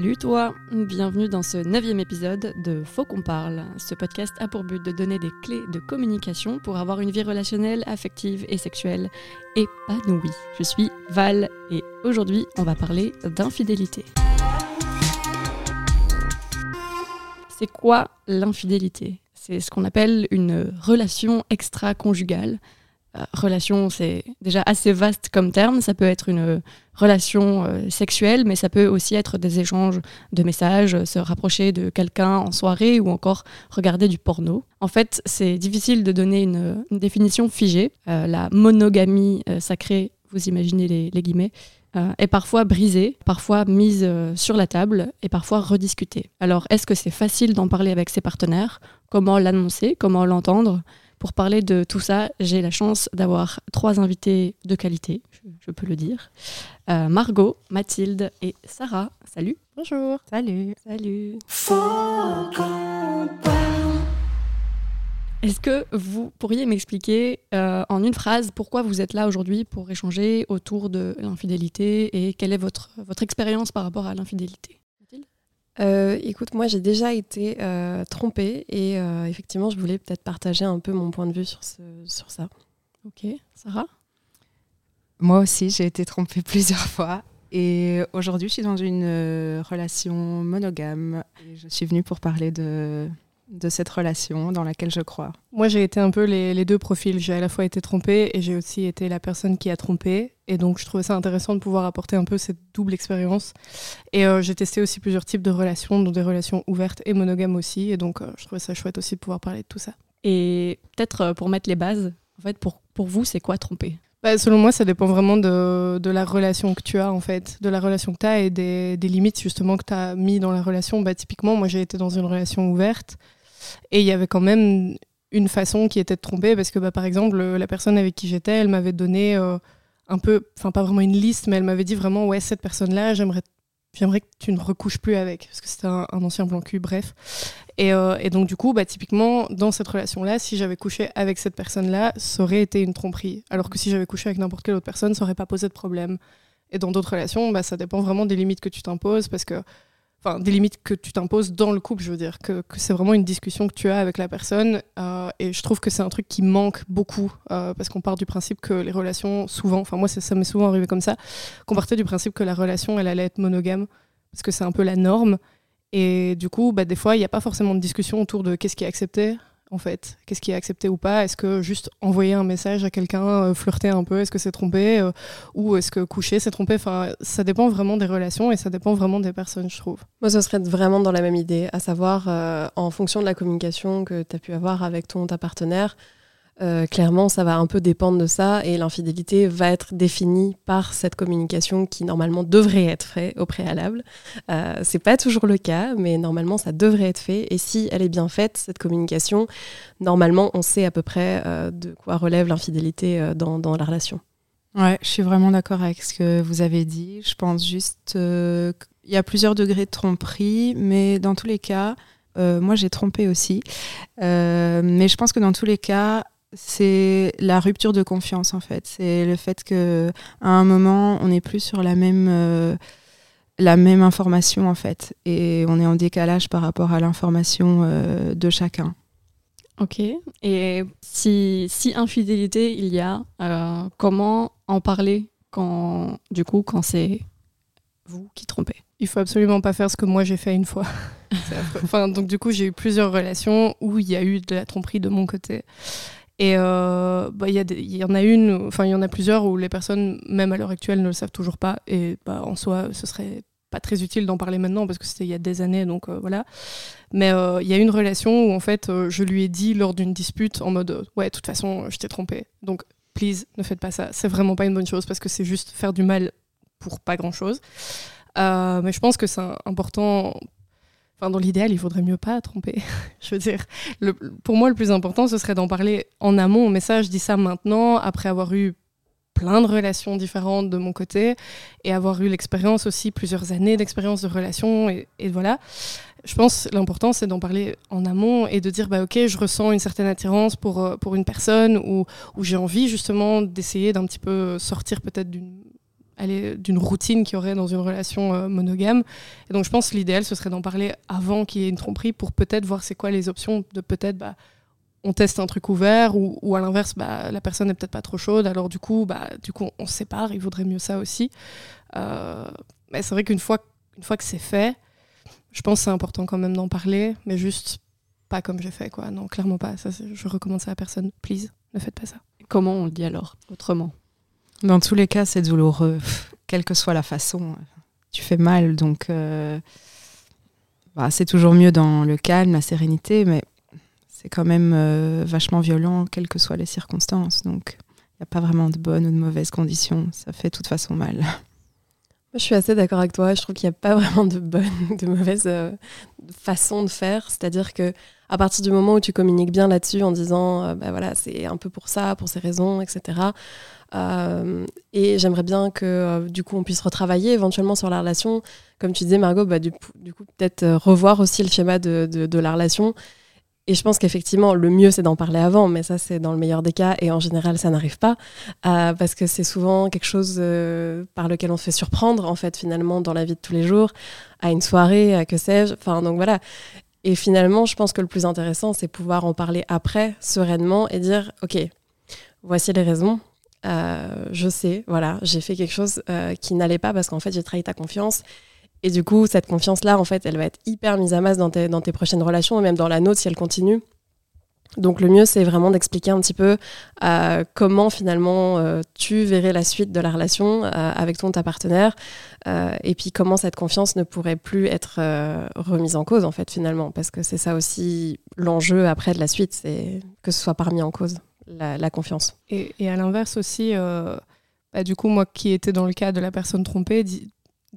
Salut toi, bienvenue dans ce neuvième épisode de Faut qu'on parle. Ce podcast a pour but de donner des clés de communication pour avoir une vie relationnelle, affective et sexuelle épanouie. Je suis Val et aujourd'hui on va parler d'infidélité. C'est quoi l'infidélité? C'est ce qu'on appelle une relation extra-conjugale relation, c'est déjà assez vaste comme terme. Ça peut être une relation euh, sexuelle, mais ça peut aussi être des échanges de messages, se rapprocher de quelqu'un en soirée ou encore regarder du porno. En fait, c'est difficile de donner une, définition figée. Euh, la monogamie sacrée, vous imaginez les, les guillemets, est parfois brisée, parfois mise sur la table et parfois rediscutée. Alors, est-ce que c'est facile d'en parler avec ses partenaires? Comment l'annoncer? Comment l'entendre? Pour parler de tout ça, j'ai la chance d'avoir trois invités de qualité, je, peux le dire. Euh, Margot, Mathilde et Sarah. Salut. Bonjour. Salut. Salut. Est-ce que vous pourriez m'expliquer euh, en une phrase pourquoi vous êtes là aujourd'hui pour échanger autour de l'infidélité et quelle est votre, votre expérience par rapport à l'infidélité? Euh, écoute, moi j'ai déjà été euh, trompée et euh, effectivement je voulais peut-être partager un peu mon point de vue sur, sur ça. Ok, Sarah? Moi aussi j'ai été trompée plusieurs fois et aujourd'hui je suis dans une relation monogame et je suis venue pour parler de, de cette relation dans laquelle je crois? Moi, j'ai été un peu les, deux profils. J'ai à la fois été trompée et j'ai aussi été la personne qui a trompé. Et donc, je trouvais ça intéressant de pouvoir apporter un peu cette double expérience. Et euh, j'ai testé aussi plusieurs types de relations, dont des relations ouvertes et monogames aussi. Et donc, euh, je trouvais ça chouette aussi de pouvoir parler de tout ça. Et peut-être euh, pour mettre les bases, en fait, pour, pour vous, c'est quoi tromper? Bah, selon moi, ça dépend vraiment de, de, la relation que tu as, en fait, de la relation que tu as et des, des, limites justement que tu as mis dans la relation. Bah, typiquement, moi, j'ai été dans une relation ouverte. Et il y avait quand même une façon qui était de tromper parce que, bah, par exemple, la personne avec qui j'étais, elle m'avait donné euh, un peu, enfin, pas vraiment une liste, mais elle m'avait dit vraiment, ouais, cette personne-là, j'aimerais j'aimerais que tu ne recouches plus avec, parce que c'était un, ancien plan cul, bref. Et, euh, et, donc, du coup, bah, typiquement, dans cette relation-là, si j'avais couché avec cette personne-là, ça aurait été une tromperie. Alors que si j'avais couché avec n'importe quelle autre personne, ça aurait pas posé de problème. Et dans d'autres relations, bah, ça dépend vraiment des limites que tu t'imposes, parce que enfin des limites que tu t'imposes dans le couple, je veux dire, que, que c'est vraiment une discussion que tu as avec la personne. Euh, et je trouve que c'est un truc qui manque beaucoup, euh, parce qu'on part du principe que les relations, souvent, enfin moi ça m'est souvent arrivé comme ça, qu'on partait du principe que la relation, elle allait être monogame, parce que c'est un peu la norme. Et du coup, bah, des fois, il n'y a pas forcément de discussion autour de qu'est-ce qui est accepté, en fait. Qu'est-ce qui est accepté ou pas? Est-ce que juste envoyer un message à quelqu'un, euh, flirter un peu, est-ce que c'est trompé euh, Ou est-ce que coucher, c'est trompé? Enfin, ça dépend vraiment des relations et ça dépend vraiment des personnes, je trouve. Moi, ça serait vraiment dans la même idée, à savoir, euh, en fonction de la communication que tu as pu avoir avec ton ta partenaire, euh, clairement, ça va un peu dépendre de ça et l'infidélité va être définie par cette communication qui normalement devrait être faite au préalable. Euh, c'est pas toujours le cas, mais normalement ça devrait être fait. Et si elle est bien faite, cette communication, normalement on sait à peu près euh, de quoi relève l'infidélité euh, dans, dans, la relation. Ouais, je suis vraiment d'accord avec ce que vous avez dit. Je pense juste qu'il y a plusieurs degrés de tromperie, mais dans tous les cas, moi j'ai trompé aussi. mais je pense que dans tous les cas, c'est la rupture de confiance en fait. C'est le fait que à un moment on n'est plus sur la même euh, la même information en fait, et on est en décalage par rapport à l'information euh, de chacun. Ok. Et si, si infidélité il y a, euh, comment en parler quand du coup quand c'est vous qui trompez? Il faut absolument pas faire ce que moi j'ai fait une fois. enfin, donc du coup j'ai eu plusieurs relations où il y a eu de la tromperie de mon côté. Et euh, bah, il y, en a une, enfin il y en a plusieurs où les personnes, même à l'heure actuelle, ne le savent toujours pas. Et bah, en soi, ce serait pas très utile d'en parler maintenant parce que c'était il y a des années, donc euh, voilà. Mais euh, il y a une relation où en fait, je lui ai dit lors d'une dispute en mode ouais, de toute façon, je t'ai trompé. Donc please, ne faites pas ça. C'est vraiment pas une bonne chose parce que c'est juste faire du mal pour pas grand chose. mais je pense que c'est important Enfin, dans l'idéal, il faudrait mieux pas tromper. je veux dire, pour moi, le plus important, ce serait d'en parler en amont. Mais ça, je dis ça maintenant, après avoir eu plein de relations différentes de mon côté et avoir eu l'expérience aussi, plusieurs années d'expérience de relations. Et, voilà. Je pense l'important, c'est d'en parler en amont et de dire, bah, OK, je ressens une certaine attirance pour, euh, pour une personne ou j'ai envie justement d'essayer d'un petit peu sortir peut-être d'une d'une routine qu'il y aurait dans une relation euh, monogame. Et donc je pense que l'idéal, ce serait d'en parler avant qu'il y ait une tromperie pour peut-être voir c'est quoi les options de peut-être bah, on teste un truc ouvert ou, à l'inverse bah, la personne n'est peut-être pas trop chaude. Alors du coup bah, du coup on se sépare il vaudrait mieux ça aussi. Euh, mais c'est vrai qu'une fois une fois que c'est fait je pense c'est important quand même d'en parler mais juste pas comme j'ai fait quoi. Non clairement pas. Ça je recommande ça à personne. Please ne faites pas ça. Comment on le dit alors autrement? Dans tous les cas c'est douloureux quelle que soit la façon tu fais mal donc euh, bah, c'est toujours mieux dans le calme la sérénité mais c'est quand même euh, vachement violent, quelles que soient les circonstances. Donc, il n'y a pas vraiment de bonnes ou de mauvaises conditions. Ça fait de toute façon mal. Je suis assez d'accord avec toi. Je trouve qu'il n'y a pas vraiment de bonnes ou de mauvaises euh, façons de faire. C'est-à-dire que à partir du moment où tu communiques bien là-dessus en disant, euh, bah voilà, c'est un peu pour ça, pour ces raisons, etc. et j'aimerais bien que du coup on puisse retravailler éventuellement sur la relation. Comme tu disais, Margot, bah, du, coup peut-être revoir aussi le schéma de, de la relation et je pense qu'effectivement, le mieux, c'est d'en parler avant, mais ça, c'est dans le meilleur des cas, et en général, ça n'arrive pas, euh, parce que c'est souvent quelque chose euh, par lequel on se fait surprendre, en fait, finalement, dans la vie de tous les jours, à une soirée, à que sais-je. Enfin, donc voilà. Et finalement, je pense que le plus intéressant, c'est pouvoir en parler après, sereinement, et dire, OK, voici les raisons. Euh, je sais, voilà, j'ai fait quelque chose qui n'allait pas parce qu'en fait, j'ai trahi ta confiance et du coup, cette confiance-là, en fait, elle va être hyper mise à masse dans tes, dans tes prochaines relations et même dans la nôtre si elle continue. Donc le mieux, c'est vraiment d'expliquer un petit peu euh, comment finalement euh, tu verrais la suite de la relation euh, avec ton ta partenaire et puis comment cette confiance ne pourrait plus être remise en cause en fait finalement parce que c'est ça aussi l'enjeu après de la suite, c'est que ce soit pas remis en cause la, confiance. Et, à l'inverse aussi, bah, du coup moi qui étais dans le cas de la personne trompée,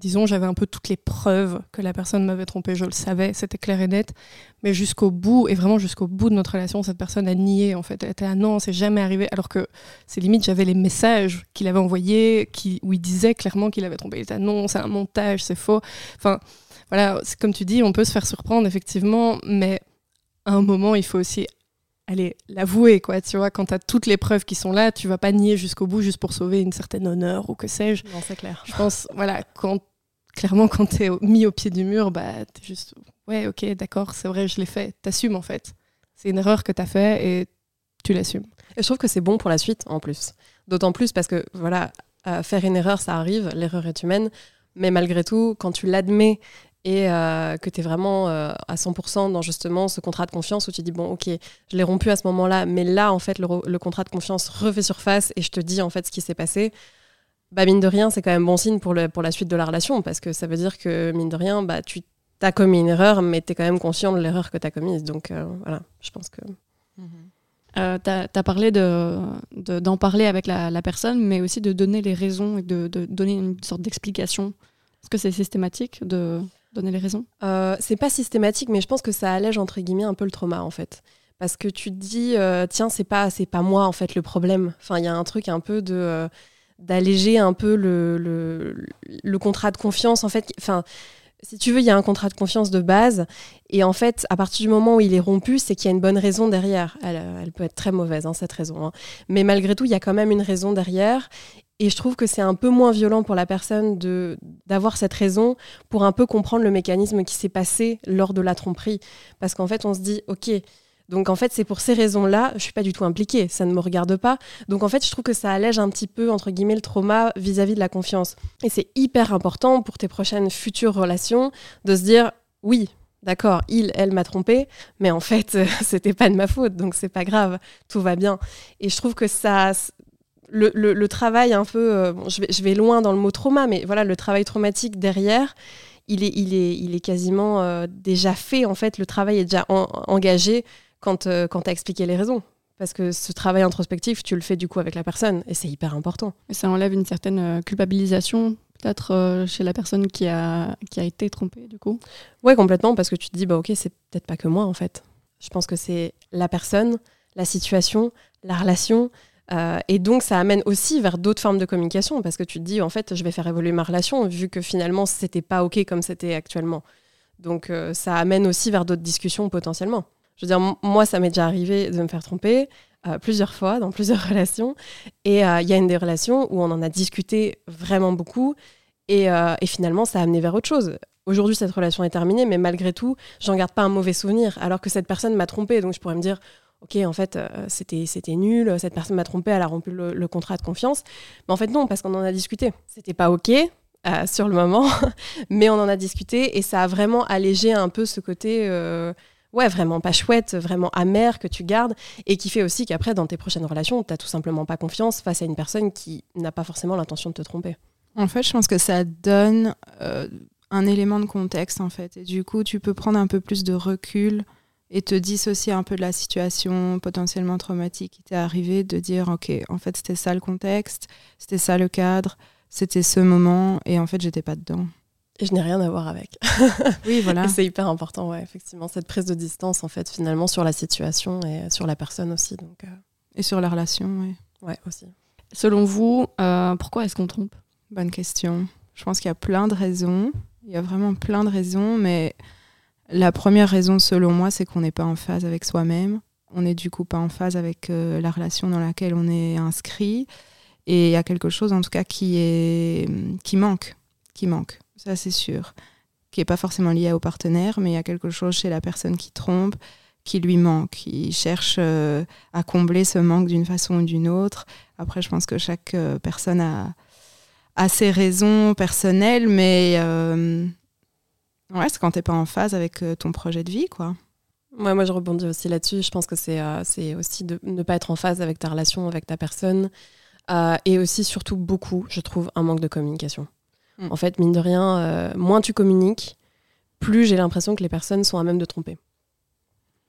disons, j'avais un peu toutes les preuves que la personne m'avait trompé, je le savais, c'était clair et net, mais jusqu'au bout, et vraiment jusqu'au bout de notre relation, cette personne a nié, en fait, elle était là, non, c'est jamais arrivé, alors que c'est limite, j'avais les messages qu'il avait envoyés, qui, où il disait clairement qu'il avait trompé, il était non, c'est un montage, c'est faux, enfin, voilà, comme tu dis, on peut se faire surprendre, effectivement, mais à un moment, il faut aussi allez, l'avouer, quoi. Tu vois, quand tu as toutes les preuves qui sont là, tu vas pas nier jusqu'au bout juste pour sauver une certaine honneur ou que sais-je. Non, c'est clair. Je pense, voilà, quand, clairement, quand tu es mis au pied du mur, bah, tu es juste, ouais, ok, d'accord, c'est vrai, je l'ai fait. T'assumes, en fait. C'est une erreur que tu as fait et tu l'assumes. Et je trouve que c'est bon pour la suite, en plus. D'autant plus parce que, voilà, faire une erreur, ça arrive, l'erreur est humaine. Mais malgré tout, quand tu l'admets et euh, que tu es vraiment euh, à 100% dans justement ce contrat de confiance où tu dis bon ok je l'ai rompu à ce moment-là mais là en fait le, contrat de confiance refait surface et je te dis en fait ce qui s'est passé bah mine de rien c'est quand même bon signe pour, le, pour la suite de la relation parce que ça veut dire que mine de rien bah tu as commis une erreur mais tu es quand même conscient de l'erreur que tu as commise donc euh, voilà je pense que mm-hmm. tu as, parlé d'en de, d'en parler avec la, la, personne mais aussi de donner les raisons et de, de donner une sorte d'explication est-ce que c'est systématique de donner les raisons? Euh, C'est pas systématique, mais je pense que ça allège entre guillemets un peu le trauma en fait. Parce que tu te dis, euh, tiens, c'est pas, c'est pas moi en fait le problème. Enfin, il y a un truc un peu de euh, d'alléger un peu le, le, contrat de confiance en fait. Enfin, si tu veux, il y a un contrat de confiance de base. Et en fait, à partir du moment où il est rompu, c'est qu'il y a une bonne raison derrière. Elle, elle peut être très mauvaise, hein, cette raison. Hein. Mais malgré tout, il y a quand même une raison derrière. Et je trouve que c'est un peu moins violent pour la personne de d'avoir cette raison pour un peu comprendre le mécanisme qui s'est passé lors de la tromperie. Parce qu'en fait, on se dit, OK, donc en fait, c'est pour ces raisons-là, je suis pas du tout impliquée, ça ne me regarde pas. Donc en fait, je trouve que ça allège un petit peu, entre guillemets, le trauma vis-à-vis de la confiance. Et c'est hyper important pour tes prochaines futures relations de se dire, oui, d'accord, il, elle m'a trompé, mais en fait, c'était pas de ma faute, donc c'est pas grave, tout va bien. Et je trouve que ça, le, travail un peu, euh, je, vais, loin dans le mot trauma, mais voilà, le travail traumatique derrière, il est quasiment euh, déjà fait, en fait, le travail est déjà engagé quand, euh, quand tu as expliqué les raisons. Parce que ce travail introspectif, tu le fais du coup avec la personne, et c'est hyper important. Et ça enlève une certaine culpabilisation peut-être chez la personne qui a, qui a été trompée, du coup Ouais, complètement, parce que tu te dis, bah ok, c'est peut-être pas que moi, en fait. Je pense que c'est la personne, la situation, la relation, euh, et donc, ça amène aussi vers d'autres formes de communication parce que tu te dis, en fait, je vais faire évoluer ma relation vu que finalement, c'était pas OK comme c'était actuellement. Donc, euh, ça amène aussi vers d'autres discussions potentiellement. Je veux dire, moi, ça m'est déjà arrivé de me faire tromper. euh, plusieurs fois dans plusieurs relations. Et euh, il y a une des relations où on en a discuté vraiment beaucoup. Et, euh, et finalement, ça a amené vers autre chose. Aujourd'hui, cette relation est terminée, mais malgré tout, j'en garde pas un mauvais souvenir, alors que cette personne m'a trompé. Donc je pourrais me dire, ok, en fait, c'était c'était nul, cette personne m'a trompé, elle a rompu le, le, contrat de confiance. Mais en fait, non, parce qu'on en a discuté. C'était pas ok sur le moment, mais on en a discuté et ça a vraiment allégé un peu ce côté ouais, vraiment pas chouette, vraiment amer que tu gardes et qui fait aussi qu'après, dans tes prochaines relations, tu tout simplement pas confiance face à une personne qui n'a pas forcément l'intention de te tromper. En fait, je pense que ça donne euh, un élément de contexte, en fait. Et du coup, tu peux prendre un peu plus de recul et te dissocier un peu de la situation potentiellement traumatique qui t'est arrivée, de dire, OK, en fait, c'était ça le contexte, c'était ça le cadre, c'était ce moment, et en fait, j'étais pas dedans. Et je n'ai rien à voir avec. Oui, voilà. c'est hyper important, ouais, effectivement, cette prise de distance, en fait, finalement, sur la situation et sur la personne aussi. Donc, euh... Et sur la relation, oui. Ouais, aussi. Selon vous, euh, pourquoi est-ce qu'on trompe? Bonne question. Je pense qu'il y a plein de raisons. Il y a vraiment plein de raisons, mais la première raison, selon moi, c'est qu'on n'est pas en phase avec soi-même. On n'est du coup pas en phase avec euh, la relation dans laquelle on est inscrit. Et il y a quelque chose, en tout cas, qui, est, qui manque. Qui manque ça c'est sûr, qui n'est pas forcément lié au partenaire, mais il y a quelque chose chez la personne qui trompe qui lui manque, qui cherche euh, à combler ce manque d'une façon ou d'une autre. Après, je pense que chaque euh, personne a, ses raisons personnelles, mais euh, ouais, c'est quand tu n'es pas en phase avec ton projet de vie, quoi. Moi, je rebondis aussi là-dessus. Je pense que c'est c'est aussi de ne pas être en phase avec ta relation, avec ta personne. et aussi, surtout, beaucoup, je trouve, un manque de communication. Mm. En fait, mine de rien, euh, moins tu communiques, plus j'ai l'impression que les personnes sont à même de tromper.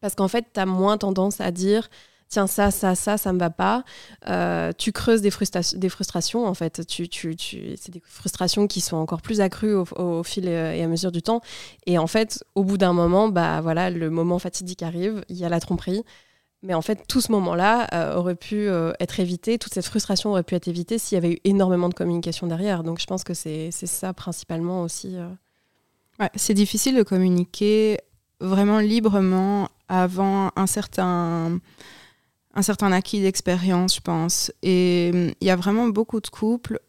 Parce qu'en fait, tu as moins tendance à dire tiens, ça, ça, ça, ça me va pas. Euh, tu creuses des, des, frustrations, en fait. Tu, tu, tu... C'est des frustrations qui sont encore plus accrues au, fil et à mesure du temps. Et en fait, au bout d'un moment, bah voilà, le moment fatidique arrive, il y a la tromperie. Mais en fait, tout ce moment-là euh, aurait pu euh, être évité, toute cette frustration aurait pu être évitée s'il y avait eu énormément de communication derrière. Donc je pense que c'est ça principalement aussi. Euh. C'est difficile de communiquer vraiment librement avant un certain, un certain acquis d'expérience, je pense. Et hum, il y a vraiment beaucoup de couples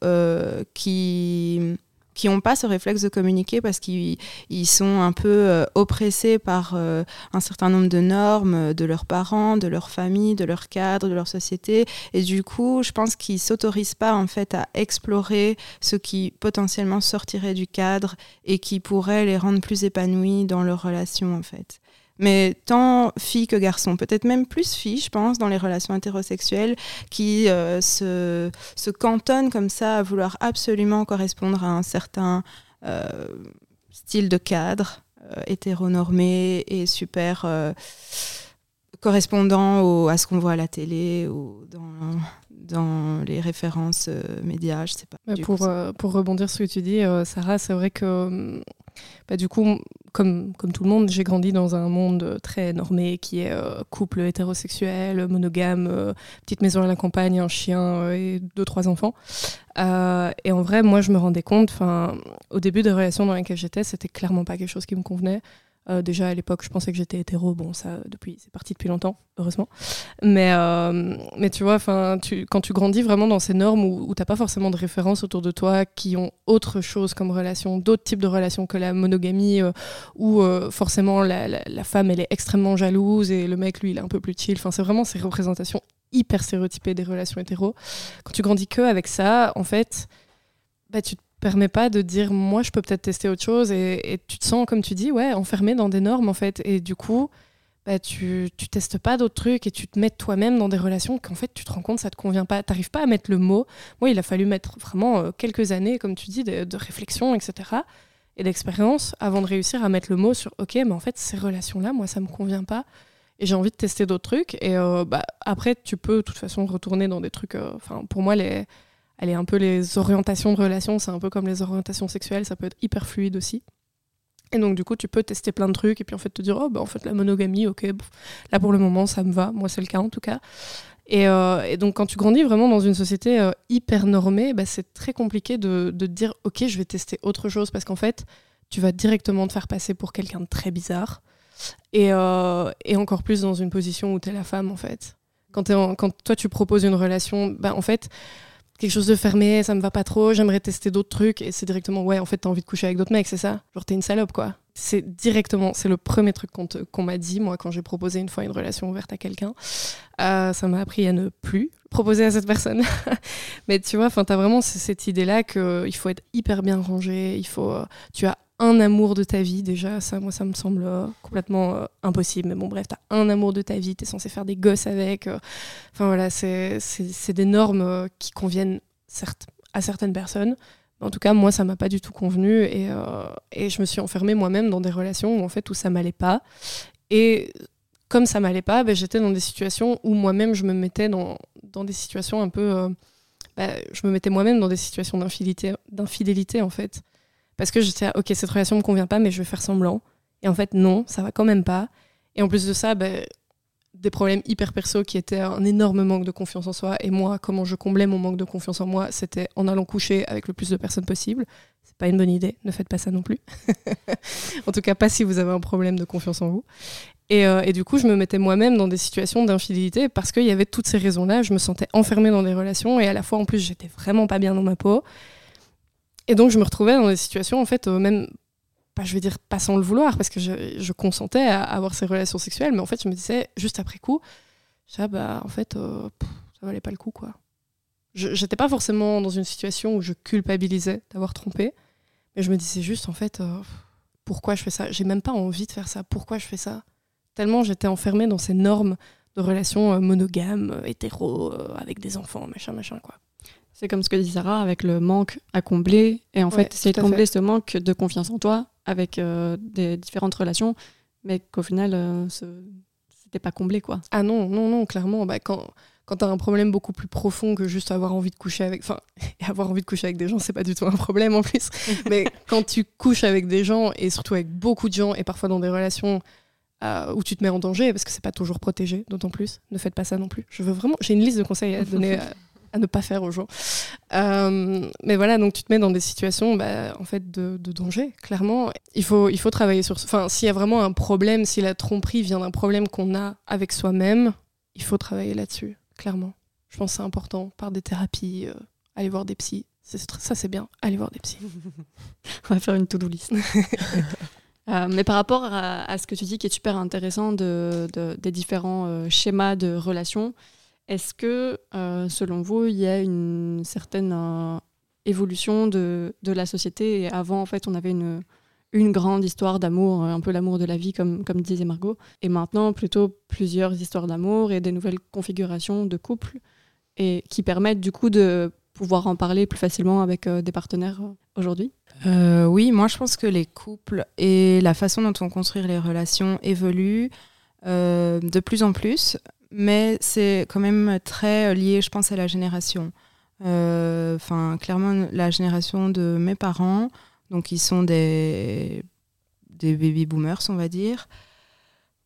qui qui n'ont pas ce réflexe de communiquer parce qu'ils sont un peu euh, oppressés par euh, un certain nombre de normes de leurs parents, de leur famille, de leur cadre, de leur société. Et du coup, je pense qu'ils s'autorisent pas en fait à explorer ce qui potentiellement sortirait du cadre et qui pourrait les rendre plus épanouis dans leur relation en fait mais tant filles que garçons, peut-être même plus filles, je pense, dans les relations hétérosexuelles, qui euh, se, se, cantonnent comme ça à vouloir absolument correspondre à un certain euh, style de cadre euh, hétéronormé et super correspondant à ce qu'on voit à la télé ou dans, dans les références médias, je sais pas. pour, pour rebondir sur ce que tu dis, Sarah, c'est vrai que bah, du coup, comme, comme tout le monde, j'ai grandi dans un monde très normé qui est euh, couple hétérosexuel, monogame, euh, petite maison à la campagne, un chien euh, et deux, trois enfants. et en vrai, moi, je me rendais compte, au début des relations dans lesquelles j'étais, c'était clairement pas quelque chose qui me convenait. Euh, déjà à l'époque, je pensais que j'étais hétéro. Bon, ça, depuis, c'est parti depuis longtemps, heureusement. Mais, euh, mais tu vois, tu, quand tu grandis vraiment dans ces normes où, où t'as pas forcément de références autour de toi qui ont autre chose comme relation, d'autres types de relations que la monogamie, euh, où forcément la, la, femme elle est extrêmement jalouse et le mec lui il est un peu plus chill. Enfin, c'est vraiment ces représentations hyper stéréotypées des relations hétéro. Quand tu grandis que avec ça, en fait, bah, tu te permet pas de dire moi je peux peut-être tester autre chose et, tu te sens comme tu dis ouais enfermé dans des normes en fait. Et du coup bah, tu, tu testes pas d'autres trucs et tu te mets toi-même dans des relations qu'en fait tu te rends compte ça te convient pas. T'arrives pas à mettre le mot. Moi il a fallu mettre vraiment euh, quelques années comme tu dis de, réflexion etc et d'expérience avant de réussir à mettre le mot sur ok mais en fait ces relations là moi ça me convient pas et j'ai envie de tester d'autres trucs. Et euh, bah, après tu peux de toute façon retourner dans des trucs euh, enfin pour moi les elle est un peu les orientations de relations, c'est un peu comme les orientations sexuelles, ça peut être hyper fluide aussi. Et donc, du coup, tu peux tester plein de trucs et puis en fait te dire, oh, bah, en fait, la monogamie, ok, là pour le moment, ça me va. Moi, c'est le cas en tout cas. Et, euh, donc, quand tu grandis vraiment dans une société euh, hyper normée, bah, c'est très compliqué de, de, dire, ok, je vais tester autre chose parce qu'en fait, tu vas directement te faire passer pour quelqu'un de très bizarre. Et, euh, encore plus dans une position où tu es la femme, en fait Quand, quand toi, tu proposes une relation, bah, en fait, quelque chose de fermé, ça me va pas trop, j'aimerais tester d'autres trucs, et c'est directement, ouais, en fait, t'as envie de coucher avec d'autres mecs, c'est ça? Genre, t'es une salope, quoi. C'est directement, c'est le premier truc qu'on m'a dit, moi, quand j'ai proposé une fois une relation ouverte à quelqu'un. Euh, ça m'a appris à ne plus proposer à cette personne. Mais tu vois, t'as vraiment cette idée-là qu'il faut être hyper bien rangé, il faut, euh, tu as un amour de ta vie déjà, ça moi ça me semble euh, complètement euh, impossible, mais bon bref, t'as un amour de ta vie, t'es censé faire des gosses avec, euh. enfin voilà, c'est des normes qui conviennent certes à certaines personnes, en tout cas moi ça m'a pas du tout convenu et, et je me suis enfermée moi-même dans des relations où en fait où ça m'allait pas. Et comme ça m'allait pas, ben, j'étais dans des situations où moi-même je me mettais dans, dans des situations un peu, bah, je me mettais moi-même dans des situations d'infidélité en fait parce que je disais, ok, cette relation me convient pas, mais je vais faire semblant. Et en fait, non, ça va quand même pas. Et en plus de ça, ben, des problèmes hyper perso qui étaient un énorme manque de confiance en soi. Et moi, comment je comblais mon manque de confiance en moi, c'était en allant coucher avec le plus de personnes possible. C'est pas une bonne idée, ne faites pas ça non plus. en tout cas, pas si vous avez un problème de confiance en vous. Et, euh, et du coup, je me mettais moi-même dans des situations d'infidélité parce qu'il y avait toutes ces raisons-là. Je me sentais enfermée dans des relations et à la fois, en plus, j'étais vraiment pas bien dans ma peau. Et donc, je me retrouvais dans des situations, en fait, euh, même, pas, je vais dire pas sans le vouloir, parce que je, consentais à avoir ces relations sexuelles, mais en fait, je me disais, juste après coup, ah, bah, en fait, euh, ça valait pas le coup, quoi. J'étais pas forcément dans une situation où je culpabilisais d'avoir trompé, mais je me disais juste, en fait, euh, pourquoi je fais ça? J'ai même pas envie de faire ça. Pourquoi je fais ça? Tellement j'étais enfermée dans ces normes de relations monogames, hétéro, avec des enfants, machin, machin, quoi. C'est comme ce que dit Sarah, avec le manque à combler. Et en fait, c'est de combler ce manque de confiance en toi avec euh, des différentes relations, mais qu'au final, euh, c'était pas comblé, quoi. Ah non, non, non, clairement. Bah, quand quand tu as un problème beaucoup plus profond que juste avoir envie de coucher avec. Enfin, avoir envie de coucher avec des gens, c'est pas du tout un problème en plus. mais quand tu couches avec des gens, et surtout avec beaucoup de gens, et parfois dans des relations euh, où tu te mets en danger, parce que c'est pas toujours protégé, d'autant plus, ne faites pas ça non plus. Je veux vraiment. J'ai une liste de conseils à donner à ne pas faire aux gens. Euh, mais voilà, donc tu te mets dans des situations bah, en fait de, danger, clairement. Il faut, il faut travailler sur... Enfin, s'il y a vraiment un problème, si la tromperie vient d'un problème qu'on a avec soi-même, il faut travailler là-dessus, clairement. Je pense que c'est important, par des thérapies, euh, aller voir des psys. Ça, c'est bien, aller voir des psys. On va faire une to-do list. Euh, mais par rapport à, ce que tu dis qui est super intéressant de, des différents schémas de relations, est-ce que, euh, selon vous, il y a une certaine euh, évolution de, de, la société? Avant, en fait, on avait une, une grande histoire d'amour, un peu l'amour de la vie, comme, comme disait Margot. Et maintenant, plutôt plusieurs histoires d'amour et des nouvelles configurations de couple et qui permettent du coup de pouvoir en parler plus facilement avec euh, des partenaires aujourd'hui. Oui, moi je pense que les couples et la façon dont on construit les relations évoluent de plus en plus mais c'est quand même très lié, je pense, à la génération. Euh, enfin, clairement, la génération de mes parents, donc ils sont des, des baby boomers, on va dire,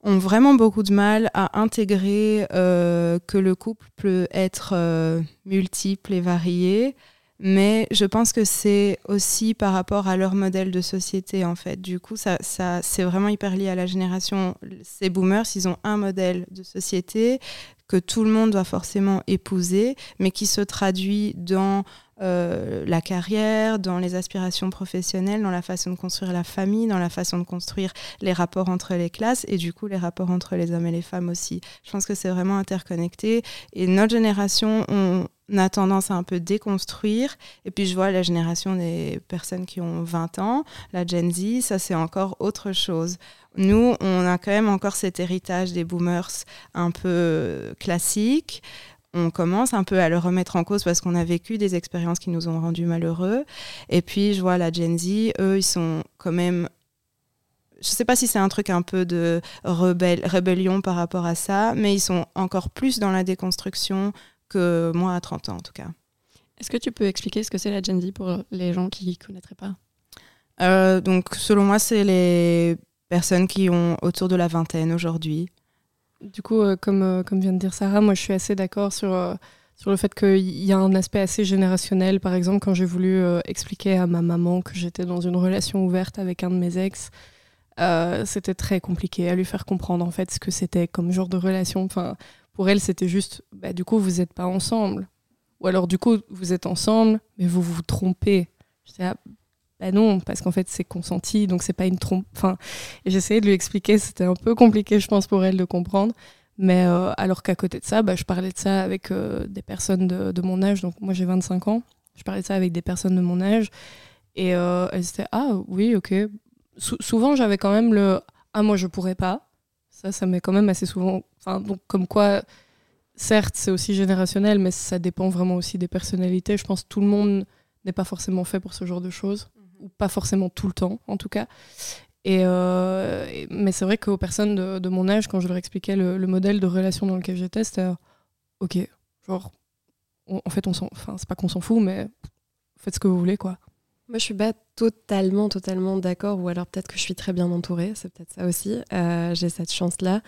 ont vraiment beaucoup de mal à intégrer euh, que le couple peut être euh, multiple et varié mais je pense que c'est aussi par rapport à leur modèle de société en fait. Du coup, ça, ça c'est vraiment hyper lié à la génération. Ces boomers, ils ont un modèle de société que tout le monde doit forcément épouser, mais qui se traduit dans euh, la carrière, dans les aspirations professionnelles, dans la façon de construire la famille, dans la façon de construire les rapports entre les classes et du coup les rapports entre les hommes et les femmes aussi. Je pense que c'est vraiment interconnecté et notre génération, on, a tendance à un peu déconstruire. Et puis je vois la génération des personnes qui ont 20 ans, la Gen Z, ça c'est encore autre chose. Nous, on a quand même encore cet héritage des boomers un peu classique on commence un peu à le remettre en cause parce qu'on a vécu des expériences qui nous ont rendus malheureux. Et puis, je vois la Gen Z, eux, ils sont quand même je sais pas si c'est un truc un peu de rébellion par rapport à ça, mais ils sont encore plus dans la déconstruction que moi à 30 ans en tout cas. Est-ce que tu peux expliquer ce que c'est la Gen Z pour les gens qui ne connaîtraient pas? Euh, Donc selon moi, c'est les personnes qui ont autour de la vingtaine aujourd'hui. Du coup, euh, comme, euh, comme vient de dire Sarah, moi je suis assez d'accord sur, euh, sur le fait qu'il y a un aspect assez générationnel. Par exemple, quand j'ai voulu expliquer à ma maman que j'étais dans une relation ouverte avec un de mes ex, c'était très compliqué à lui faire comprendre en fait ce que c'était comme genre de relation. Enfin, pour elle, c'était juste, bah, du coup, vous n'êtes pas ensemble. Ou alors, du coup, vous êtes ensemble, mais vous vous trompez. J'étais là, bah non, parce qu'en fait, c'est consenti, donc c'est pas une trompe. Enfin, j'essayais de lui expliquer, c'était un peu compliqué, je pense, pour elle de comprendre. Mais euh, alors qu'à côté de ça, bah, je parlais de ça avec euh, des personnes de, mon âge. Donc moi, j'ai 25 ans. Je parlais de ça avec des personnes de mon âge. Et euh, elles ah oui, ok. souvent, j'avais quand même le, ah moi, je pourrais pas. Ça, ça met quand même assez souvent. Enfin, donc, comme quoi, certes, c'est aussi générationnel, mais ça dépend vraiment aussi des personnalités. Je pense que tout le monde n'est pas forcément fait pour ce genre de choses, mhm. ou pas forcément tout le temps, en tout cas. Et, euh, mais c'est vrai qu'aux personnes de, de, mon âge, quand je leur expliquais le, le modèle de relation dans lequel j'étais, c'était ok, genre, en fait, on enfin, c'est pas qu'on s'en fout, mais faites ce que vous voulez, quoi. Moi, je suis pas totalement, totalement d'accord, ou alors peut-être que je suis très bien entourée, c'est peut-être ça aussi. Euh, j'ai cette chance-là.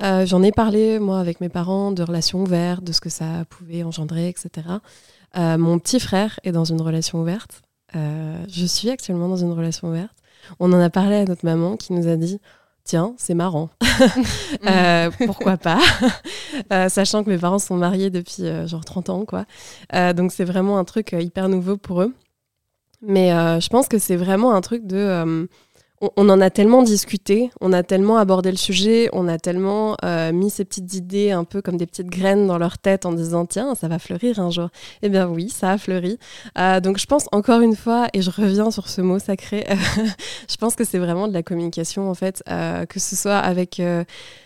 Euh, j'en ai parlé, moi, avec mes parents, de relations ouvertes, de ce que ça pouvait engendrer, etc. Euh, mon petit frère est dans une relation ouverte. je suis actuellement dans une relation ouverte. On en a parlé à notre maman qui nous a dit Tiens, c'est marrant. pourquoi pas? Sachant que mes parents sont mariés depuis genre 30 ans, quoi. donc c'est vraiment un truc hyper nouveau pour eux. Mais euh, je pense que c'est vraiment un truc de. Euh, on, en a tellement discuté, on a tellement abordé le sujet, on a tellement euh, mis ces petites idées un peu comme des petites graines dans leur tête en disant tiens, ça va fleurir un jour. Eh bien oui, ça a fleuri. donc je pense encore une fois, et je reviens sur ce mot sacré, je pense que c'est vraiment de la communication en fait, que ce soit avec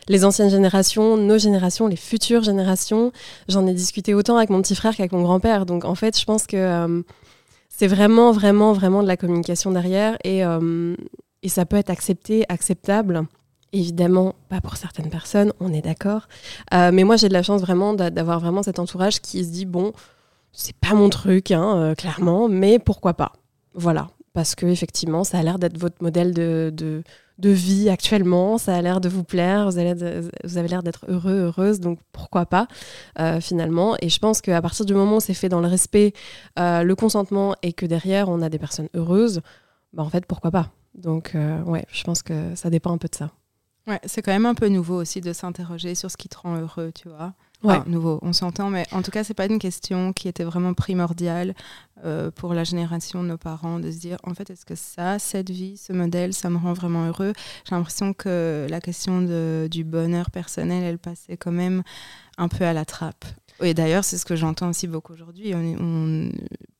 les anciennes générations, nos générations, les futures générations. J'en ai discuté autant avec mon petit frère qu'avec mon grand-père. Donc en fait, je pense que c'est vraiment, vraiment, vraiment de la communication derrière et, euh, et ça peut être accepté, acceptable. Évidemment, pas pour certaines personnes, on est d'accord. Euh, mais moi, j'ai de la chance vraiment d'avoir vraiment cet entourage qui se dit bon, c'est pas mon truc, hein, euh, clairement, mais pourquoi pas? Voilà, parce que effectivement, ça a l'air d'être votre modèle de, de, vie actuellement, ça a l'air de vous plaire, vous avez, l'air d'être heureux, heureuse, donc pourquoi pas euh, finalement. Et je pense qu'à partir du moment où c'est fait dans le respect, euh, le consentement et que derrière on a des personnes heureuses, bah en fait pourquoi pas. Donc euh, ouais, je pense que ça dépend un peu de ça. Ouais, c'est quand même un peu nouveau aussi de s'interroger sur ce qui te rend heureux, tu vois. Ouais. nouveau, on s'entend, mais en tout cas, c'est pas une question qui était vraiment primordiale euh, pour la génération de nos parents de se dire en fait, est-ce que ça, cette vie, ce modèle, ça me rend vraiment heureux? J'ai l'impression que la question de, du bonheur personnel, elle passait quand même un peu à la trappe. Et d'ailleurs, c'est ce que j'entends aussi beaucoup aujourd'hui. On, on,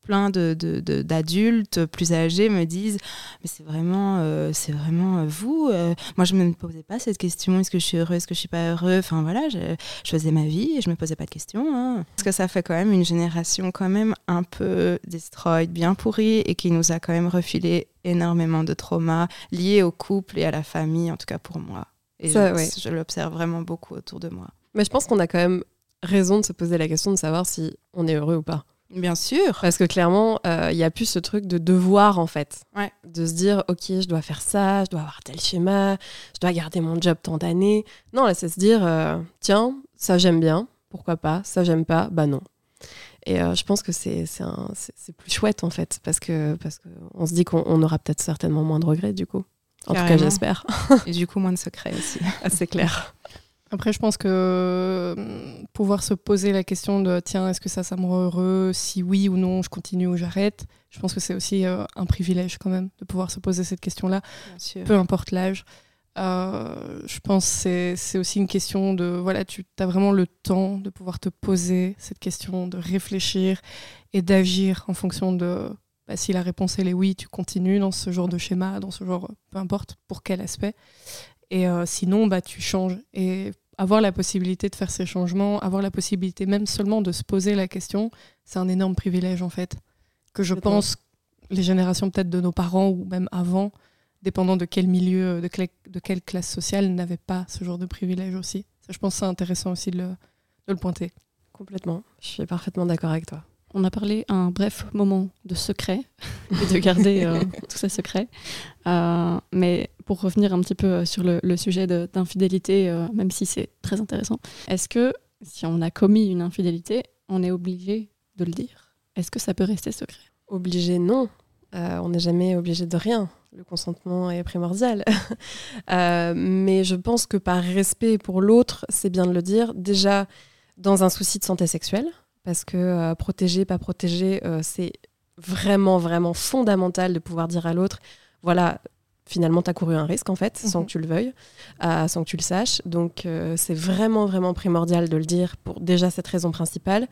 plein d'adultes de, de, plus âgés me disent mais c'est vraiment euh, c'est vraiment euh, vous euh, moi je me posais pas cette question est-ce que je suis heureux est-ce que je suis pas heureux enfin voilà je, je, faisais ma vie et je me posais pas de questions hein. parce que ça fait quand même une génération quand même un peu destroyed bien pourrie et qui nous a quand même refilé énormément de traumas liés au couple et à la famille en tout cas pour moi. Et ça, je, je l'observe vraiment beaucoup autour de moi. Mais je pense qu'on a quand même raison de se poser la question de savoir si on est heureux ou pas Bien sûr. Parce que clairement, il euh, n'y a plus ce truc de devoir, en fait. De se dire, OK, je dois faire ça, je dois avoir tel schéma, je dois garder mon job tant d'années. Non, là, c'est se dire, euh, tiens, ça j'aime bien, pourquoi pas, ça j'aime pas, bah non. Et euh, je pense que c'est plus chouette, en fait, parce que parce qu'on se dit qu'on aura peut-être certainement moins de regrets, du coup. En tout cas, j'espère. Et du coup, moins de secrets aussi. Ah, c'est clair. Après, je pense que hum, pouvoir se poser la question de tiens, est-ce que ça, ça me rend heureux Si oui ou non, je continue ou j'arrête. Je pense que c'est aussi euh, un privilège quand même de pouvoir se poser cette question-là, peu importe l'âge. Euh, je pense que c'est aussi une question de voilà, tu as vraiment le temps de pouvoir te poser cette question, de réfléchir et d'agir en fonction de bah, si la réponse elle est oui, tu continues dans ce genre de schéma, dans ce genre, peu importe pour quel aspect. Et euh, sinon, bah, tu changes. Et avoir la possibilité de faire ces changements, avoir la possibilité même seulement de se poser la question, c'est un énorme privilège en fait. Que je pense les générations peut-être de nos parents ou même avant, dépendant de quel milieu, de, de quelle classe sociale, n'avaient pas ce genre de privilège aussi. Ça, je pense que c'est intéressant aussi de le, de le pointer. Complètement. Je suis parfaitement d'accord avec toi. On a parlé un bref moment de secret et de garder euh, tout ça secret. Euh, mais pour revenir un petit peu euh, sur le, sujet d'infidélité, même si c'est très intéressant, est-ce que si on a commis une infidélité, on est obligé de le dire? Est-ce que ça peut rester secret? Obligé, non. on n'est jamais obligé de rien. Le consentement est primordial. mais je pense que par respect pour l'autre, c'est bien de le dire. Déjà, dans un souci de santé sexuelle, parce que protéger, pas protéger, c'est vraiment, vraiment fondamental de pouvoir dire à l'autre, voilà, finalement, tu as couru un risque, en fait, sans mhm. que tu le veuilles, euh, sans que tu le saches. Donc, euh, c'est vraiment, vraiment primordial de le dire pour déjà cette raison principale.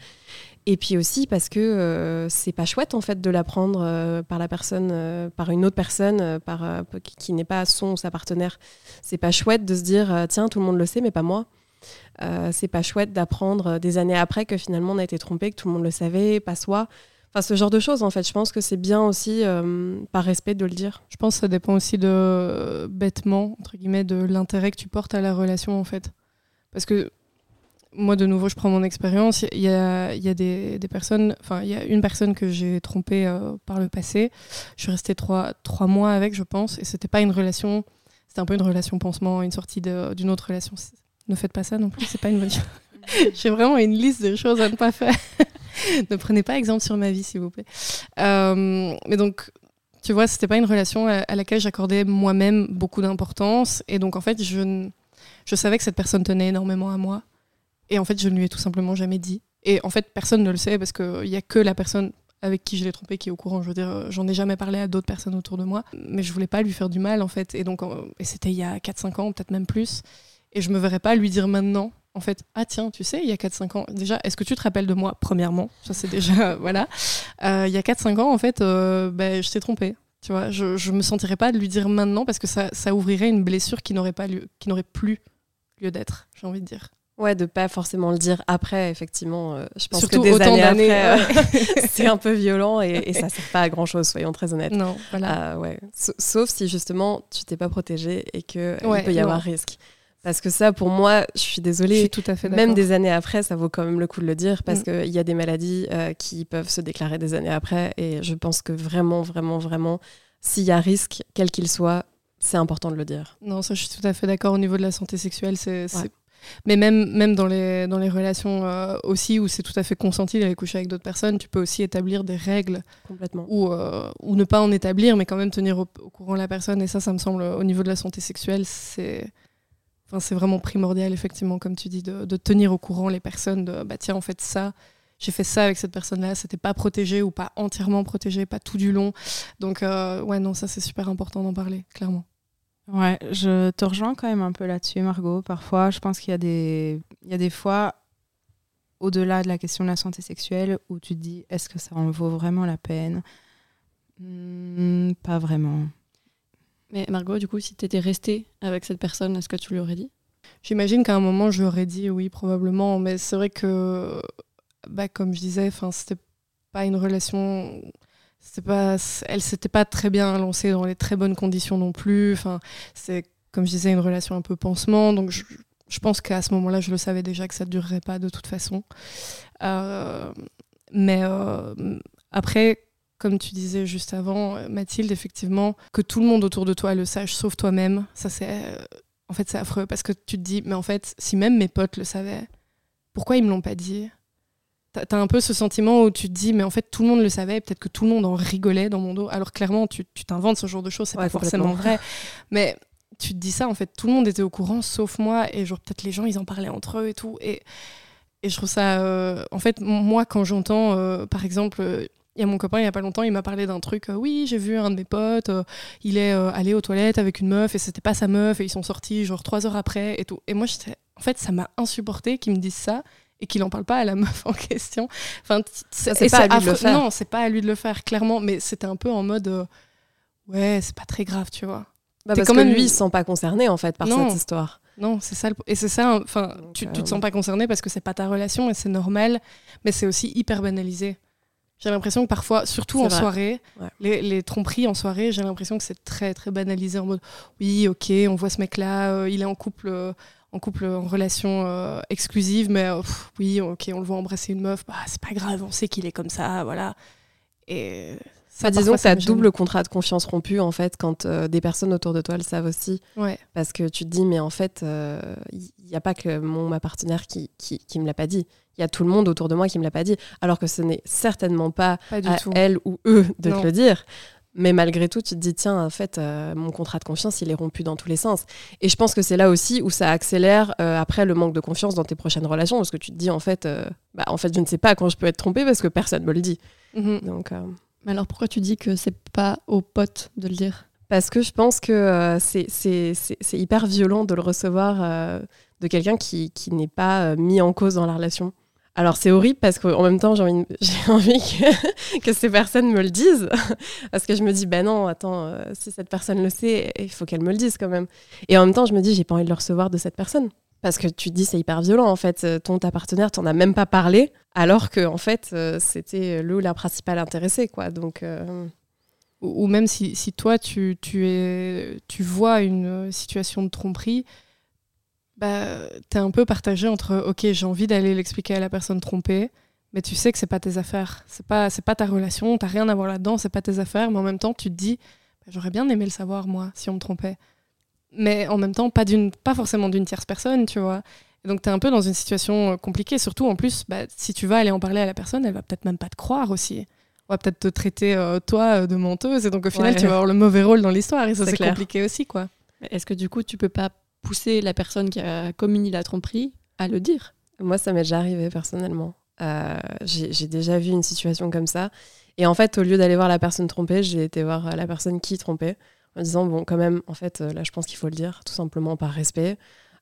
Et puis aussi parce que euh, c'est pas chouette, en fait, de l'apprendre par la personne, par une autre personne, par, qui, qui n'est pas son ou sa partenaire. C'est pas chouette de se dire, tiens, tout le monde le sait, mais pas moi. C'est pas chouette d'apprendre des années après que finalement on a été trompé, que tout le monde le savait, pas soi. Enfin, ce genre de choses, en fait. Je pense que c'est bien aussi, euh, par respect, de le dire. Je pense que ça dépend aussi de, bêtement, entre guillemets, de l'intérêt que tu portes à la relation, en fait. Parce que moi, de nouveau, je prends mon expérience. Il y a, y a des, des, personnes, enfin, il y a une personne que j'ai trompée euh, par le passé. Je suis restée trois, trois mois avec, je pense, et c'était pas une relation, c'était un peu une relation pansement, une sortie d'une autre relation. Ne faites pas ça non plus, c'est pas une bonne chose. j'ai vraiment une liste de choses à ne pas faire. ne prenez pas exemple sur ma vie, s'il vous plaît. Euh, mais donc, tu vois, c'était pas une relation à, laquelle j'accordais moi-même beaucoup d'importance. Et donc, en fait, je, je savais que cette personne tenait énormément à moi. Et en fait, je ne lui ai tout simplement jamais dit. Et en fait, personne ne le sait parce qu'il n'y a que la personne avec qui je l'ai trompé qui est au courant. Je veux dire, j'en ai jamais parlé à d'autres personnes autour de moi. Mais je voulais pas lui faire du mal, en fait. Et donc, et c'était il y a 4-5 ans, peut-être même plus. Et je me verrais pas lui dire maintenant en fait, ah tiens, tu sais, il y a 4-5 ans, déjà, est-ce que tu te rappelles de moi, premièrement? Ça, c'est déjà, voilà. Euh, il y a 4-5 ans, en fait, euh, ben, je t'ai trompé. Tu vois, je, je me sentirais pas de lui dire maintenant parce que ça, ça ouvrirait une blessure qui n'aurait pas lieu, qui n'aurait plus lieu d'être, j'ai envie de dire. Ouais, de pas forcément le dire après, effectivement. Euh, je pense que des années, après, c'est un peu violent et, et ça sert pas à grand chose, soyons très honnêtes. Non, voilà. ouais. Sauf si justement tu t'es pas protégé et que il peut y avoir risque. Parce que ça, pour moi, je suis désolée. Je suis tout à fait Même des années après, ça vaut quand même le coup de le dire parce mm. qu'il y a des maladies euh, qui peuvent se déclarer des années après. Et je pense que vraiment, vraiment, vraiment, s'il y a risque, quel qu'il soit, c'est important de le dire. Non, ça, je suis tout à fait d'accord. Au niveau de la santé sexuelle, c'est. Mais même, même dans, les, dans les relations euh, aussi où c'est tout à fait consenti d'aller coucher avec d'autres personnes, tu peux aussi établir des règles. Complètement. Ou, euh, ou ne pas en établir, mais quand même tenir au, au, courant la personne. Et ça, ça me semble, au niveau de la santé sexuelle, c'est Enfin, c'est vraiment primordial, effectivement, comme tu dis, de, tenir au courant les personnes de bah tiens, en fait, ça, j'ai fait ça avec cette personne-là, c'était pas protégé ou pas entièrement protégé, pas tout du long. Donc, euh, ouais, non, ça, c'est super important d'en parler, clairement. Ouais, je te rejoins quand même un peu là-dessus, Margot. Parfois, je pense qu'il y, a des... Y a des fois, au-delà de la question de la santé sexuelle, où tu te dis est-ce que ça en vaut vraiment la peine? Hmm, Pas vraiment. Mais Margot, du coup, si tu étais restée avec cette personne, est-ce que tu lui aurais dit? J'imagine qu'à un moment, je lui aurais dit oui, probablement. Mais c'est vrai que, bah, comme je disais, c'était pas une relation. Pas, elle s'était pas très bien lancée dans les très bonnes conditions non plus. C'est, comme je disais, une relation un peu pansement. Donc, je, je pense qu'à ce moment-là, je le savais déjà que ça ne durerait pas de toute façon. Euh, mais euh, après, comme tu disais juste avant, euh, Mathilde, effectivement, que tout le monde autour de toi le sache, sauf toi-même, ça c'est. Euh, en fait, c'est affreux parce que tu te dis, mais en fait, si même mes potes le savaient, pourquoi ils me l'ont pas dit? T'as as un peu ce sentiment où tu te dis, mais en fait, tout le monde le savait, peut-être que tout le monde en rigolait dans mon dos. Alors clairement, tu t'inventes ce genre de choses, c'est pas forcément vrai. Mais tu te dis ça, en fait, tout le monde était au courant, sauf moi, et genre, peut-être les gens, ils en parlaient entre eux et tout. Et, et je trouve ça. Euh, en fait, moi, quand j'entends, par exemple, il y a mon copain, il n'y a pas longtemps, il m'a parlé d'un truc. Euh, oui, j'ai vu un de mes potes, euh, il est euh, allé aux toilettes avec une meuf et c'était pas sa meuf et ils sont sortis genre trois heures après et tout. Et moi, en fait, ça m'a insupporté qu'ils me disent ça et qu'il en parle pas à la meuf en question. Enfin, c'est pas à lui de le faire. Non, c'est pas à lui de le faire, clairement. Mais c'était un peu en mode, ouais, c'est pas très grave, tu vois. Bah parce quand que même... lui, il se sent pas concerné en fait par cette histoire. Non, c'est ça. Et c'est ça. Enfin, tu, tu te sens pas concerné parce que c'est pas ta relation et c'est normal, mais c'est aussi hyper banalisé. J'ai l'impression que parfois, surtout en soirée, les, tromperies en soirée, j'ai l'impression que c'est très très banalisé en mode oui, ok, on voit ce mec-là, euh, il est en couple, euh, en couple, en relation euh, exclusive, mais oui, ok, on le voit embrasser une meuf, bah, c'est pas grave, on sait qu'il est comme ça, voilà. Et ça, disons que ça double contrat de confiance rompu en fait quand des personnes autour de toi le savent aussi. Ouais. Parce que tu te dis mais en fait il n'y a pas que mon ma partenaire qui, qui, qui me l'a pas dit il y a tout le monde autour de moi qui me l'a pas dit, alors que ce n'est certainement pas, à elle ou eux de te le dire. Mais malgré tout, tu te dis, tiens, en fait, euh, mon contrat de confiance, il est rompu dans tous les sens. Et je pense que c'est là aussi où ça accélère euh, après le manque de confiance dans tes prochaines relations, parce que tu te dis, en fait, euh, bah, en fait, je ne sais pas quand je peux être trompée parce que personne me le dit. Mhm. Donc, Mais alors pourquoi tu dis que c'est pas aux potes de le dire? Parce que je pense que c'est hyper violent de le recevoir de quelqu'un qui, qui n'est pas mis en cause dans la relation. Alors c'est horrible parce qu'en même temps j'ai envie, que, ces personnes me le disent. Parce que je me dis ben non attends euh, si cette personne le sait il faut qu'elle me le dise quand même. Et en même temps je me dis j'ai pas envie de le recevoir de cette personne. Parce que tu te dis c'est hyper violent en fait. Euh, ton ta partenaire t'en as même pas parlé alors que en fait euh, c'était le ou la principale intéressée quoi. Donc ou, ou même si, si toi tu, tu, es, tu vois une situation de tromperie, bah, tu es un peu partagé entre ok, j'ai envie d'aller l'expliquer à la personne trompée, mais tu sais que c'est pas tes affaires, c'est pas, c'est pas ta relation, t'as rien à voir là-dedans, c'est pas tes affaires, mais en même temps tu te dis bah, j'aurais bien aimé le savoir moi si on me trompait. Mais en même temps, pas, d'une, pas forcément d'une tierce personne, tu vois. Et donc tu es un peu dans une situation euh, compliquée, surtout en plus, bah, si tu vas aller en parler à la personne, elle va peut-être même pas te croire aussi. On va peut-être te traiter, euh, toi, euh, de menteuse, et donc au final, Ouais. tu vas avoir le mauvais rôle dans l'histoire, et ça C'est compliqué aussi, quoi. Est-ce que du coup tu peux pas pousser la personne qui a commis la tromperie à le dire Moi, ça m'est déjà arrivé personnellement. Euh, j'ai déjà vu une situation comme ça. Et en fait, au lieu d'aller voir la personne trompée, j'ai été voir la personne qui trompait en disant, bon, quand même, en fait, euh, là, je pense qu'il faut le dire, tout simplement par respect.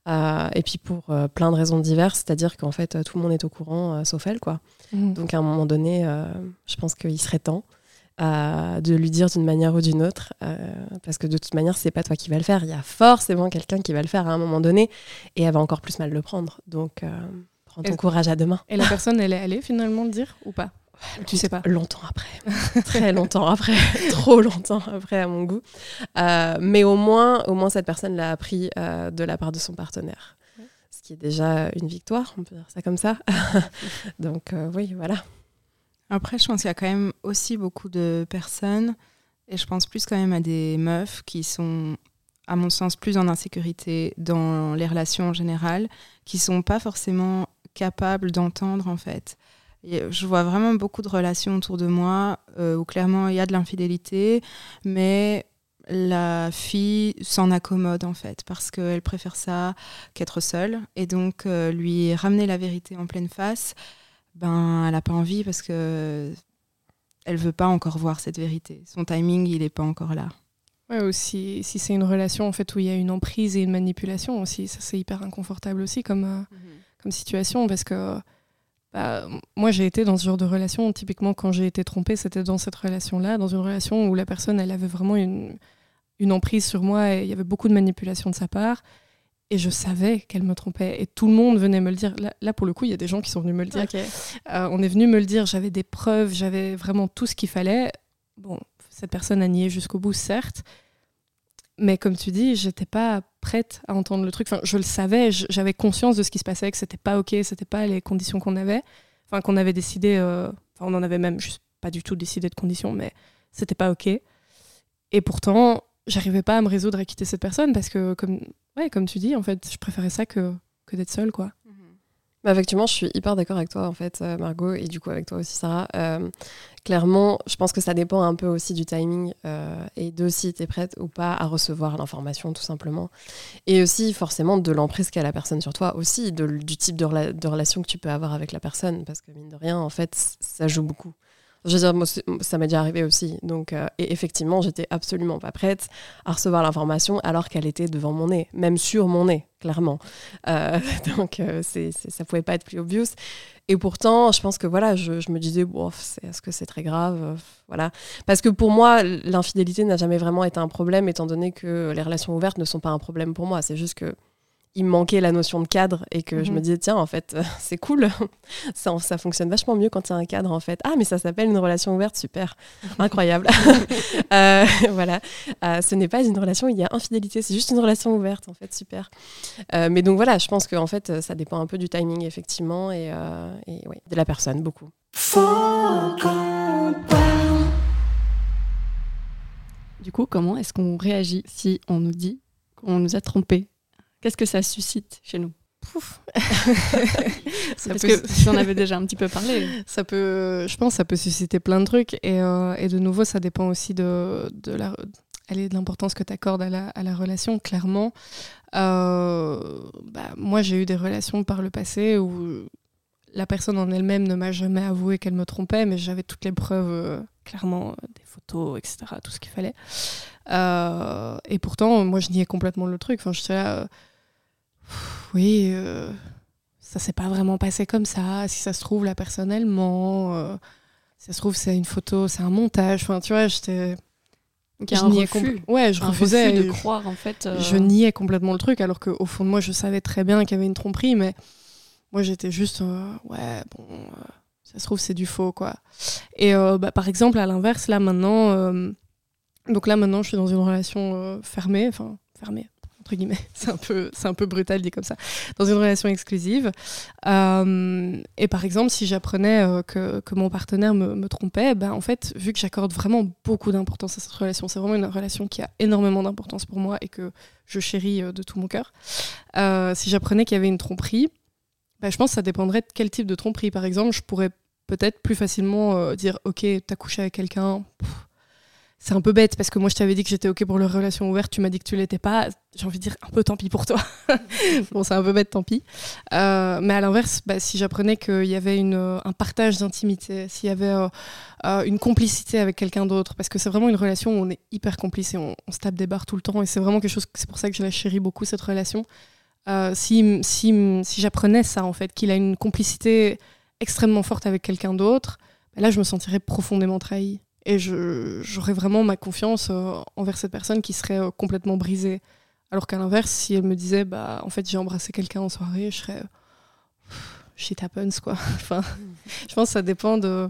Euh, et puis pour euh, plein de raisons diverses, c'est-à-dire qu'en fait, tout le monde est au courant, sauf elle, quoi. Donc à un moment donné, je pense qu'il serait temps euh, de lui dire d'une manière ou d'une autre, euh, parce que de toute manière, c'est pas toi qui vas le faire. Il y a forcément quelqu'un qui va le faire à un moment donné, et elle va encore plus mal le prendre. Donc, euh, prends ton courage à deux mains. Et la personne, elle est allée finalement le dire ou pas? Tu sais pas. Longtemps après, très longtemps après, trop longtemps après à mon goût. Euh, mais au moins, au moins cette personne l'a appris de la part de son partenaire, ce qui est déjà une victoire, on peut dire ça comme ça. Donc oui, voilà. Après, je pense qu'il y a quand même aussi beaucoup de personnes, et je pense plus quand même à des meufs qui sont, à mon sens, plus en insécurité dans les relations en général, qui sont pas forcément capables d'entendre en fait. Et je vois vraiment beaucoup de relations autour de moi euh, où clairement il y a de l'infidélité, mais la fille s'en accommode en fait parce qu'elle préfère ça qu'être seule et donc euh, lui ramener la vérité en pleine face ben elle n'a pas envie parce que elle veut pas encore voir cette vérité. Son timing, il est pas encore là. Ouais, ou si, c'est une relation en fait où il y a une emprise et une manipulation aussi, ça c'est hyper inconfortable aussi comme, euh, comme situation parce que bah, moi j'ai été dans ce genre de relation. Typiquement, quand j'ai été trompée, c'était dans cette relation-là, dans une relation où la personne elle avait vraiment une, une emprise sur moi et il y avait beaucoup de manipulation de sa part. Et je savais qu'elle me trompait et tout le monde venait me le dire. Là, là, pour le coup, il y a des gens qui sont venus me le dire. Euh, on est venu me le dire, j'avais des preuves, j'avais vraiment tout ce qu'il fallait. Bon, cette personne a nié jusqu'au bout, certes. Mais comme tu dis, j'étais pas prête à entendre le truc. Enfin, je le savais, j'avais conscience de ce qui se passait, que c'était pas ok, c'était pas les conditions qu'on avait. Enfin, qu'on avait décidé. euh, Enfin, on en avait même juste pas du tout décidé de conditions, mais c'était pas ok. Et pourtant, j'arrivais pas à me résoudre à quitter cette personne parce que, comme, ouais, comme tu dis, en fait, je préférais ça que, que d'être seule, quoi. Bah, effectivement, je suis hyper d'accord avec toi, en fait, euh, Margot, et du coup avec toi aussi, Sarah. Euh, clairement, je pense que ça dépend un peu aussi du timing euh, et de si tu es prête ou pas à recevoir l'information, tout simplement. Et aussi, forcément, de l'emprise qu'a la personne sur toi, aussi, de- du type de, de relation que tu peux avoir avec la personne, parce que mine de rien, en fait, ça joue beaucoup. Je veux dire, ça m'est déjà arrivé aussi. Donc, euh, et effectivement, j'étais absolument pas prête à recevoir l'information alors qu'elle était devant mon nez, même sur mon nez, clairement. Euh, donc, euh, ça pouvait pas être plus obvious. Et pourtant, je pense que voilà, je, me disais, bon, est-ce que c'est très grave Euh, Voilà. Parce que pour moi, l'infidélité n'a jamais vraiment été un problème, étant donné que les relations ouvertes ne sont pas un problème pour moi. C'est juste que il me manquait la notion de cadre et que je Mhm. me disais, tiens, en fait, euh, c'est cool. ça, ça fonctionne vachement mieux quand il y a un cadre, en fait. Ah, mais ça s'appelle une relation ouverte, super. Incroyable. Euh, voilà. Euh, ce n'est pas une relation où il y a infidélité, c'est juste une relation ouverte, en fait, super. Euh, mais donc voilà, je pense que en fait, ça dépend un peu du timing, effectivement, et, euh, et ouais, de la personne, beaucoup. Du coup, comment est-ce qu'on réagit si on nous dit qu'on nous a trompés? Qu'est-ce que ça suscite chez nous? Pouf. Ça Parce que si on avait déjà un petit peu parlé. Ça peut, je pense, ça peut susciter plein de trucs. Et, euh, et de nouveau, ça dépend aussi de, de la, de l'importance que tu accordes à la, à la, relation, clairement. Euh, bah, moi, j'ai eu des relations par le passé où la personne en elle-même ne m'a jamais avoué qu'elle me trompait, mais j'avais toutes les preuves, euh, clairement, des photos, etc., tout ce qu'il fallait. Euh, et pourtant, moi, je niais complètement le truc. Enfin, je là, oui, ça s'est pas vraiment passé comme ça. Si ça se trouve, la personne, elle ment. si ça se trouve, c'est une photo, c'est un montage. Enfin, tu vois, j'étais je niais ouais, je refusais de croire en fait. Euh, je niais complètement le truc, alors qu'au fond de moi, je savais très bien qu'il y avait une tromperie, mais moi j'étais juste euh, ouais bon, euh, ça se trouve c'est du faux quoi. Et bah, par exemple à l'inverse là maintenant, donc là maintenant je suis dans une relation fermée, enfin fermée, guillemets. C'est un peu, c'est un peu brutal dit comme ça. Dans une relation exclusive. Euh, et par exemple, si j'apprenais euh, que, que, mon partenaire me, me, trompait, ben en fait, vu que j'accorde vraiment beaucoup d'importance à cette relation, c'est vraiment une relation qui a énormément d'importance pour moi et que je chéris euh, de tout mon cœur. si j'apprenais qu'il y avait une tromperie, ben, je pense que ça dépendrait de quel type de tromperie. Par exemple, je pourrais peut-être plus facilement dire, ok, t'as couché avec quelqu'un c'est un peu bête parce que moi je t'avais dit que j'étais ok pour leur relation ouverte, tu m'as dit que tu l'étais pas. J'ai envie de dire un peu tant pis pour toi. bon, c'est un peu bête, tant pis. Euh, mais à l'inverse, bah, si j'apprenais qu'il y avait une, un partage d'intimité, s'il y avait euh, euh, une complicité avec quelqu'un d'autre, parce que c'est vraiment une relation où on est hyper complice et on, se tape des barres tout le temps, et c'est vraiment quelque chose. C'est pour ça que je la chéris beaucoup cette relation. si si, si j'apprenais ça en fait, qu'il a une complicité extrêmement forte avec quelqu'un d'autre, bah, là je me sentirais profondément trahie et j'aurais vraiment ma confiance euh, envers cette personne qui serait euh, complètement brisée. Alors qu'à l'inverse, si elle me disait, bah, en fait, j'ai embrassé quelqu'un en soirée, je serais shit happens, quoi. enfin, je pense que ça dépend de,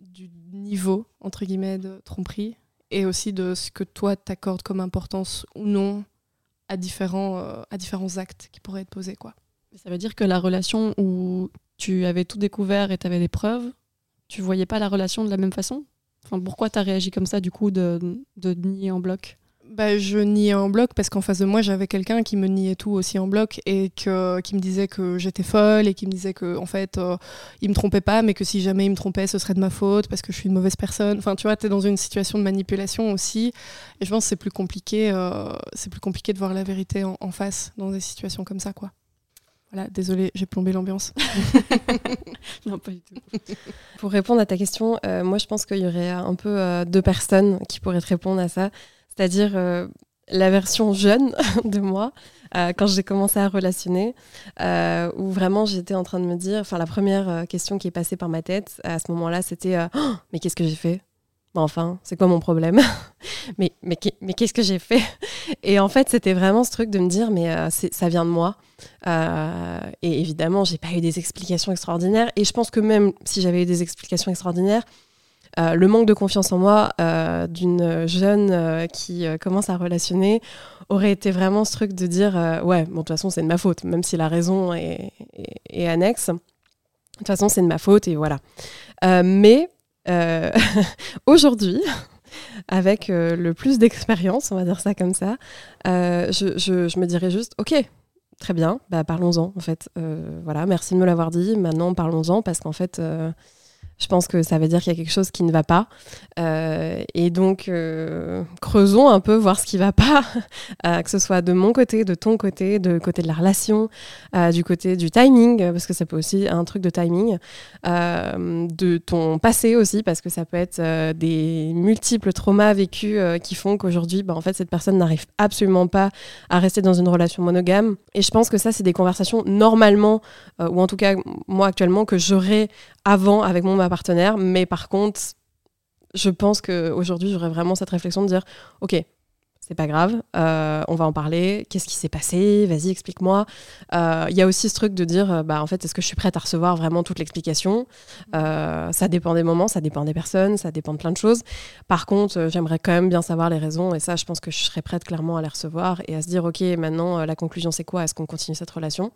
du niveau, entre guillemets, de tromperie et aussi de ce que toi t'accordes comme importance ou non à différents, euh, à différents actes qui pourraient être posés, quoi. Ça veut dire que la relation où tu avais tout découvert et tu avais des preuves, tu voyais pas la relation de la même façon? Pourquoi tu as réagi comme ça, du coup, de, de nier en bloc? Bah, je niais en bloc parce qu'en face de moi, j'avais quelqu'un qui me niait tout aussi en bloc et qui me disait que j'étais folle et qui me disait que en fait, euh, il me trompait pas, mais que si jamais il me trompait, ce serait de ma faute parce que je suis une mauvaise personne. Enfin, tu vois, tu es dans une situation de manipulation aussi. Et je pense que c'est plus compliqué, euh, c'est plus compliqué de voir la vérité en, en, face dans des situations comme ça, quoi. Voilà, désolée, j'ai plombé l'ambiance. non, pas du tout. Pour répondre à ta question, euh, moi je pense qu'il y aurait un peu euh, deux personnes qui pourraient te répondre à ça. C'est-à-dire euh, la version jeune de moi, quand j'ai commencé à relationner, où vraiment j'étais en train de me dire, enfin la première question qui est passée par ma tête à ce moment-là, c'était oh, mais qu'est-ce que j'ai fait? Enfin, c'est quoi mon problème Mais, mais, mais qu'est-ce que j'ai fait Et en fait, c'était vraiment ce truc de me dire, mais euh, ça vient de moi. Euh, et évidemment, j'ai pas eu des explications extraordinaires. Et je pense que même si j'avais eu des explications extraordinaires, euh, le manque de confiance en moi d'une jeune qui commence à relationner aurait été vraiment ce truc de dire, ouais, bon, de toute façon, c'est de ma faute, même si la raison est, est annexe. De toute façon, c'est de ma faute et voilà. mais euh, aujourd'hui, avec euh, le plus d'expérience, on va dire ça comme ça, euh, je, je, me dirais juste, ok, très bien, bah, parlons-en en fait. voilà, merci de me l'avoir dit. Maintenant, parlons-en parce qu'en fait, je pense que ça veut dire qu'il y a quelque chose qui ne va pas. Euh, et donc, euh, creusons un peu, voir ce qui ne va pas, euh, que ce soit de mon côté, de ton côté, de côté de la relation, du côté du timing, parce que ça peut aussi un truc de timing, de ton passé aussi, parce que ça peut être des multiples traumas vécus qui font qu'aujourd'hui, bah, en fait, cette personne n'arrive absolument pas à rester dans une relation monogame. Et je pense que ça, c'est des conversations normalement, ou en tout cas, moi actuellement, que j'aurais avant avec mon partenaire. Mais par contre, je pense qu'aujourd'hui, j'aurais vraiment cette réflexion de dire Ok, c'est pas grave, euh, on va en parler. Qu'est-ce qui s'est passé Vas-y, explique-moi. Euh, il y a aussi ce truc de dire euh, bah, En fait, est-ce que je suis prête à recevoir vraiment toute l'explication? Ça dépend des moments, ça dépend des personnes, ça dépend de plein de choses. Par contre, j'aimerais quand même bien savoir les raisons. Et ça, je pense que je serais prête clairement à les recevoir et à se dire Ok, maintenant, la conclusion, c'est quoi? Est-ce qu'on continue cette relation?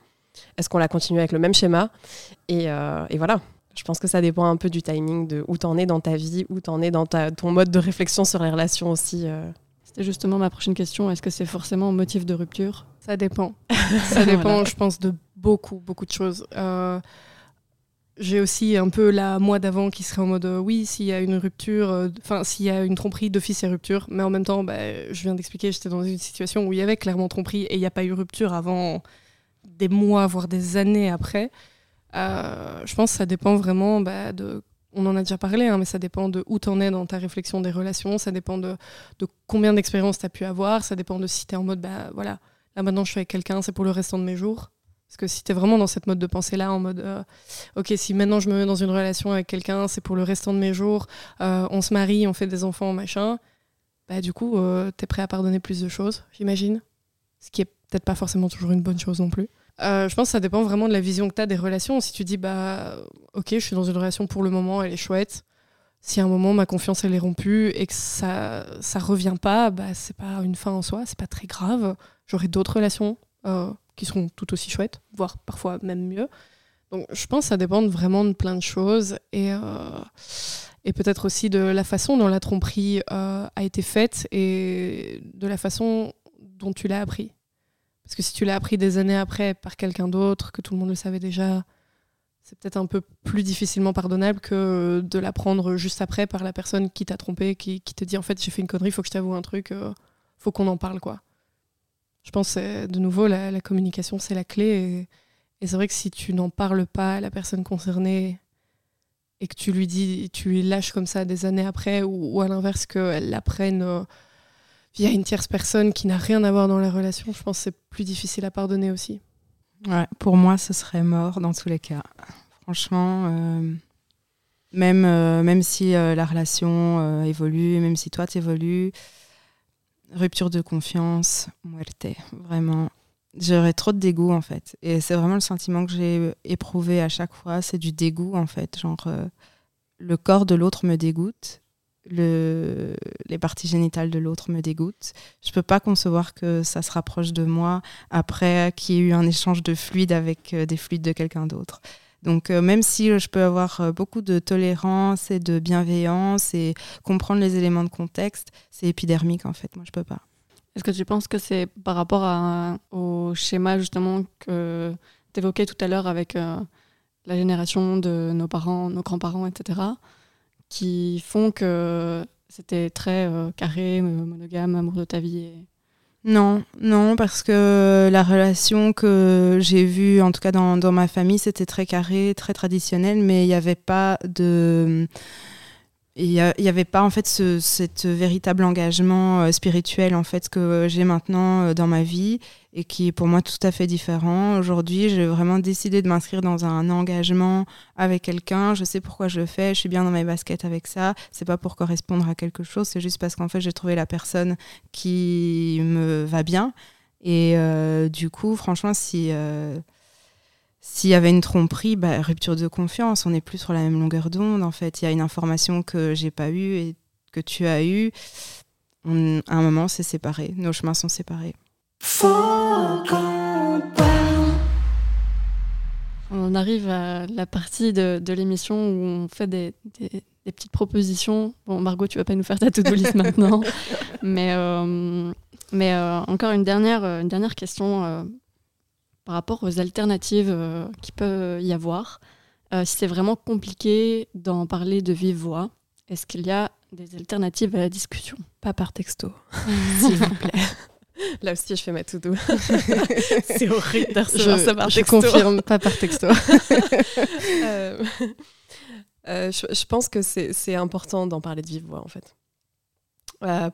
Est-ce qu'on la continue avec le même schéma? Et, et voilà. Je pense que ça dépend un peu du timing, de où t'en es dans ta vie, où t'en es dans ta, ton mode de réflexion sur les relations aussi. Euh. C'était justement ma prochaine question. Est-ce que c'est forcément un motif de rupture? Ça dépend. ça dépend, je pense, de beaucoup, beaucoup de choses. Euh, j'ai aussi un peu la moi d'avant qui serait en mode euh, oui, s'il y a une rupture, euh, enfin, s'il y a une tromperie, d'office, a rupture. Mais en même temps, bah, je viens d'expliquer, j'étais dans une situation où il y avait clairement tromperie et il n'y a pas eu rupture avant des mois, voire des années après. Je pense que ça dépend vraiment bah, de on en a déjà parlé, hein, mais ça dépend de où tu en es dans ta réflexion des relations, ça dépend de, combien d'expérience tu as pu avoir, ça dépend de si tu en mode, bah voilà, là maintenant je suis avec quelqu'un, c'est pour le restant de mes jours. Parce que si tu es vraiment dans cette mode de pensée-là, en mode, euh, ok, si maintenant je me mets dans une relation avec quelqu'un, c'est pour le restant de mes jours, euh, on se marie, on fait des enfants, machin, bah du coup, euh, tu es prêt à pardonner plus de choses, j'imagine. Ce qui est peut-être pas forcément toujours une bonne chose non plus. Euh, je pense que ça dépend vraiment de la vision que tu as des relations. Si tu dis, bah, ok, je suis dans une relation pour le moment, elle est chouette. Si à un moment ma confiance elle est rompue et que ça ça revient pas, bah c'est pas une fin en soi, c'est pas très grave. J'aurai d'autres relations euh, qui seront tout aussi chouettes, voire parfois même mieux. Donc je pense que ça dépend vraiment de plein de choses et euh, et peut-être aussi de la façon dont la tromperie a été faite et de la façon dont tu l'as appris. Parce que si tu l'as appris des années après par quelqu'un d'autre, que tout le monde le savait déjà, c'est peut-être un peu plus difficilement pardonnable que de l'apprendre juste après par la personne qui t'a trompé, qui, te dit en fait j'ai fait une connerie, faut que je t'avoue un truc, euh, faut qu'on en parle quoi. Je pense de nouveau la, communication c'est la clé et, c'est vrai que si tu n'en parles pas à la personne concernée et que tu lui dis, tu lui lâches comme ça des années après ou, à l'inverse qu'elle l'apprenne euh, via une tierce personne qui n'a rien à voir dans la relation, je pense que c'est plus difficile à pardonner aussi. Ouais, pour moi, ce serait mort dans tous les cas. Franchement, euh, même, euh, même si euh, la relation évolue, même si toi tu évolues, rupture de confiance, muerte, vraiment. J'aurais trop de dégoût en fait. Et c'est vraiment le sentiment que j'ai éprouvé à chaque fois, c'est du dégoût en fait. Genre, le corps de l'autre me dégoûte le, les parties génitales de l'autre me dégoûtent. Je peux pas concevoir que ça se rapproche de moi après qu'il y ait eu un échange de fluides avec euh, des fluides de quelqu'un d'autre. Donc euh, même si je peux avoir euh, beaucoup de tolérance et de bienveillance et comprendre les éléments de contexte, c'est épidermique en fait. Moi, je peux pas. Est-ce que tu penses que c'est par rapport au schéma justement que tu évoquais tout à l'heure avec la génération de nos parents, nos grands-parents, etc qui font que c'était très euh, carré, monogame, amour de ta vie Non, non, parce que la relation que j'ai vue, en tout cas dans, dans ma famille, c'était très carré, très traditionnel, mais il n'y avait pas de il n'y avait pas en fait ce véritable engagement euh, spirituel en fait que j'ai maintenant euh, dans ma vie et qui est pour moi tout à fait différent. Aujourd'hui, j'ai vraiment décidé de m'inscrire dans un engagement avec quelqu'un. Je sais pourquoi je le fais. Je suis bien dans mes baskets avec ça. C'est pas pour correspondre à quelque chose. C'est juste parce qu'en fait, j'ai trouvé la personne qui me va bien. Et euh, du coup, franchement, si s'il y avait une tromperie, bah, rupture de confiance, on n'est plus sur la même longueur d'onde. En fait, il y a une information que j'ai pas eue et que tu as eue. à un moment, c'est séparé. Nos chemins sont séparés. On arrive à la partie de, l'émission où on fait des, petites propositions. Bon, Margot, tu vas pas nous faire ta to-do list maintenant, mais, euh, mais euh, encore une dernière, une dernière question euh, par rapport aux alternatives euh, qui peuvent y avoir. Euh, si c'est vraiment compliqué d'en parler de vive voix, est-ce qu'il y a des alternatives à la discussion? Pas par texto, s'il vous plaît. Là aussi, je fais ma to-do. c'est horrible de recevoir ça par je confirme, pas par texto. Euh, je, pense que c'est important d'en parler de vive voix, en fait.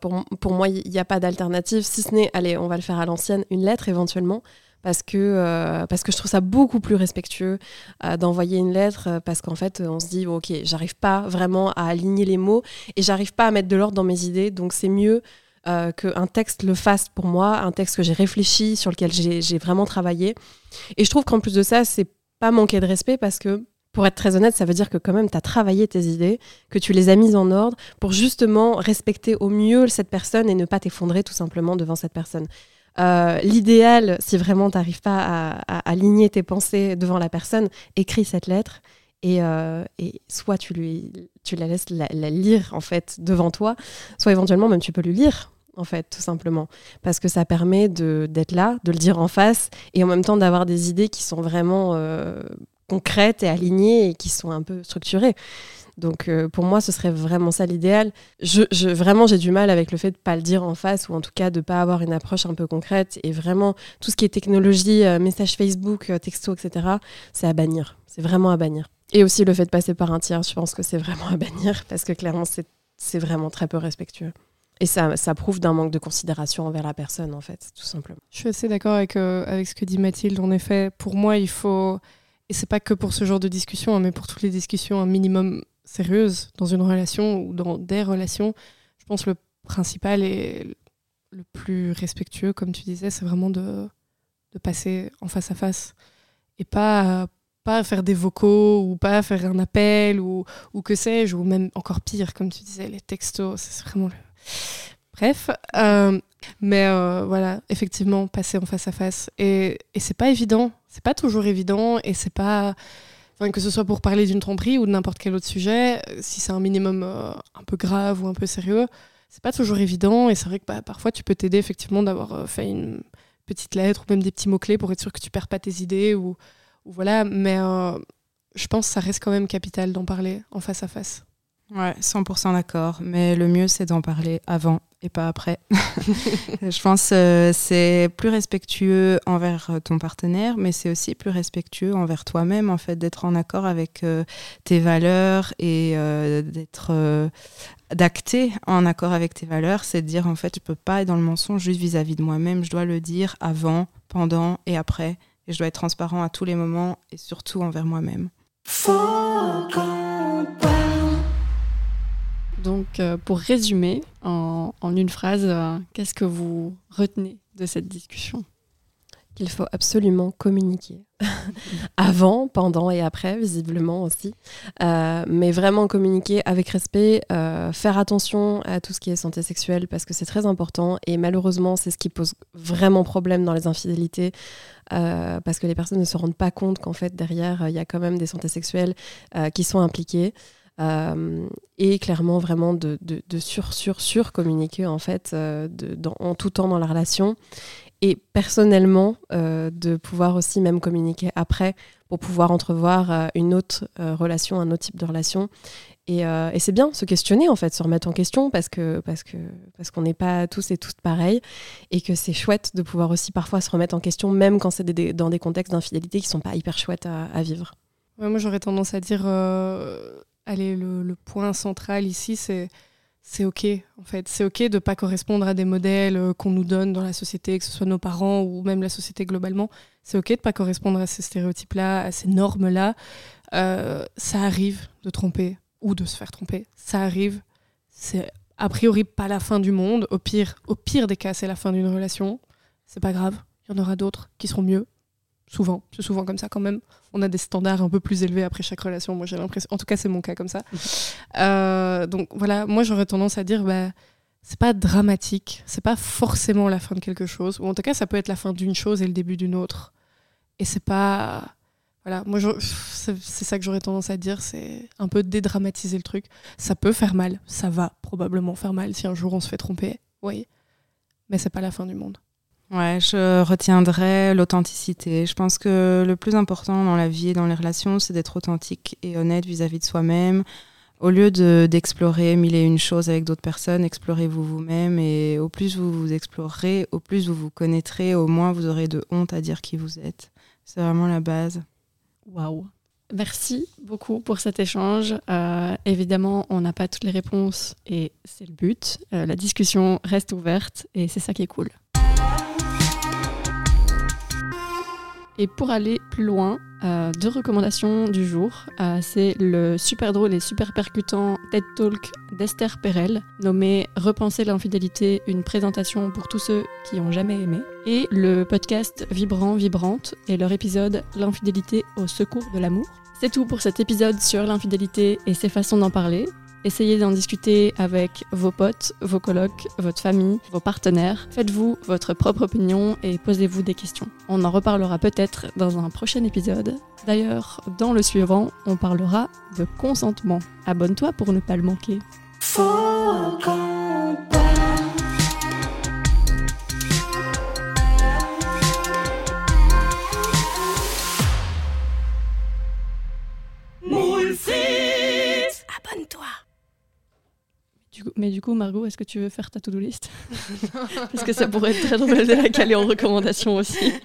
pour, pour, moi, il n'y a pas d'alternative, si ce n'est, allez, on va le faire à l'ancienne, une lettre éventuellement parce que, euh, parce que je trouve ça beaucoup plus respectueux euh, d'envoyer une lettre euh, parce qu'en fait, on se dit, ok, j'arrive pas vraiment à aligner les mots et j'arrive pas à mettre de l'ordre dans mes idées, donc c'est mieux qu'un texte le fasse pour moi, un texte que j'ai réfléchi, sur lequel j'ai vraiment travaillé. Et je trouve qu'en plus de ça, c'est pas manquer de respect parce que pour être très honnête, ça veut dire que quand même tu as travaillé tes idées, que tu les as mises en ordre pour justement respecter au mieux cette personne et ne pas t'effondrer tout simplement devant cette personne. Euh, l'idéal, si vraiment tu n'arrives pas à, aligner tes pensées devant la personne, écris cette lettre et, euh, soit tu, lui, tu la laisses la, lire en fait devant toi, soit éventuellement même tu peux lui lire en fait, tout simplement. Parce que ça permet d'être là, de le dire en face, et en même temps d'avoir des idées qui sont vraiment euh, concrètes et alignées et qui sont un peu structurées. Donc euh, pour moi, ce serait vraiment ça l'idéal. Je, vraiment, j'ai du mal avec le fait de pas le dire en face, ou en tout cas de pas avoir une approche un peu concrète. Et vraiment, tout ce qui est technologie, euh, message Facebook, texto, etc., c'est à bannir. C'est vraiment à bannir. Et aussi le fait de passer par un tiers, je pense que c'est vraiment à bannir, parce que clairement, c'est vraiment très peu respectueux. Et ça, ça prouve d'un manque de considération envers la personne, en fait, tout simplement. Je suis assez d'accord avec, euh, avec ce que dit Mathilde. En effet, pour moi, il faut, et c'est pas que pour ce genre de discussion, hein, mais pour toutes les discussions un minimum sérieuses dans une relation ou dans des relations, je pense le principal et le plus respectueux, comme tu disais, c'est vraiment de, de passer en face à face et pas pas faire des vocaux ou pas faire un appel ou, ou que sais-je, ou même encore pire, comme tu disais, les textos, c'est vraiment le, Bref, euh, mais euh, voilà, effectivement, passer en face à face. Et, et c'est pas évident, c'est pas toujours évident, et c'est pas. Que ce soit pour parler d'une tromperie ou de n'importe quel autre sujet, si c'est un minimum euh, un peu grave ou un peu sérieux, c'est pas toujours évident. Et c'est vrai que bah, parfois, tu peux t'aider effectivement d'avoir fait une petite lettre ou même des petits mots-clés pour être sûr que tu perds pas tes idées. Ou voilà, mais je pense que ça reste quand même capital d'en parler en face à face. Ouais, 100% d'accord. Mais le mieux, c'est d'en parler avant et pas après. je pense que euh, c'est plus respectueux envers euh, ton partenaire, mais c'est aussi plus respectueux envers toi-même, en fait, d'être en accord avec euh, tes valeurs et d'être d'acter en accord avec tes valeurs. C'est de dire, en fait, je peux pas être dans le mensonge juste vis-à-vis de moi-même. Je dois le dire avant, pendant et après. Et je dois être transparent à tous les moments et surtout envers moi-même. Donc, euh, pour résumer en, une phrase, euh, qu'est-ce que vous retenez de cette discussion? Qu'il faut absolument communiquer. Avant, pendant et après, visiblement aussi. Euh, mais vraiment communiquer avec respect, faire attention à tout ce qui est santé sexuelle parce que c'est très important. Et malheureusement, c'est ce qui pose vraiment problème dans les infidélités. parce que les personnes ne se rendent pas compte qu'en fait, derrière, il y a quand même des santé sexuelles qui sont impliquées. Euh, et clairement vraiment de, de, sur, sur, sur communiquer en fait euh, en tout temps dans la relation et personnellement euh, de pouvoir aussi même communiquer après pour pouvoir entrevoir une autre relation, un autre type de relation. Et, et c'est bien se questionner en fait, se remettre en question parce que parce que parce qu'on n'est pas tous et toutes pareils et que c'est chouette de pouvoir aussi parfois se remettre en question même quand c'est dans des contextes d'infidélité qui sont pas hyper chouettes à, vivre. moi j'aurais tendance à dire allez, le, point central ici, c'est c'est ok en fait. C'est ok de pas correspondre à des modèles euh, qu'on nous donne dans la société que ce soit nos parents ou même la société globalement. C'est ok de pas correspondre à ces stéréotypes là à ces normes là euh, ça arrive de tromper ou de se faire tromper. Ça arrive. C'est a priori pas la fin du monde. Au pire au pire des cas c'est la fin d'une relation. C'est pas grave. Il y en aura d'autres qui seront mieux Souvent, c'est souvent comme ça quand même. On a des standards un peu plus élevés après chaque relation. Moi, j'ai l'impression. En tout cas, c'est mon cas comme ça. Euh, donc voilà, moi, j'aurais tendance à dire, bah, c'est pas dramatique. C'est pas forcément la fin de quelque chose. Ou en tout cas, ça peut être la fin d'une chose et le début d'une autre. Et c'est pas. Voilà, moi, c'est ça que j'aurais tendance à dire. C'est un peu dédramatiser le truc. Ça peut faire mal. Ça va probablement faire mal si un jour on se fait tromper. Oui. Mais c'est pas la fin du monde. Ouais, je retiendrai l'authenticité. Je pense que le plus important dans la vie et dans les relations, c'est d'être authentique et honnête vis-à-vis de soi-même. Au lieu d'explorer mille et une choses avec d'autres personnes, explorez-vous vous-même et au plus vous vous explorerez, au plus vous vous connaîtrez, au moins vous aurez de honte à dire qui vous êtes. C'est vraiment la base. Waouh. Merci beaucoup pour cet échange. Euh, évidemment, on n'a pas toutes les réponses et c'est le but. Euh, la discussion reste ouverte et c'est ça qui est cool. Et pour aller plus loin, euh, deux recommandations du jour. Euh, c'est le super drôle et super percutant TED Talk d'Esther Perel, nommé Repenser l'infidélité, une présentation pour tous ceux qui ont jamais aimé. Et le podcast Vibrant Vibrante et leur épisode L'infidélité au secours de l'amour. C'est tout pour cet épisode sur l'infidélité et ses façons d'en parler. Essayez d'en discuter avec vos potes, vos colocs, votre famille, vos partenaires. Faites-vous votre propre opinion et posez-vous des questions. On en reparlera peut-être dans un prochain épisode. D'ailleurs, dans le suivant, on parlera de consentement. Abonne-toi pour ne pas le manquer. Mais du coup, Margot, est-ce que tu veux faire ta to-do list? Parce que ça pourrait être très drôle de la caler en recommandation aussi.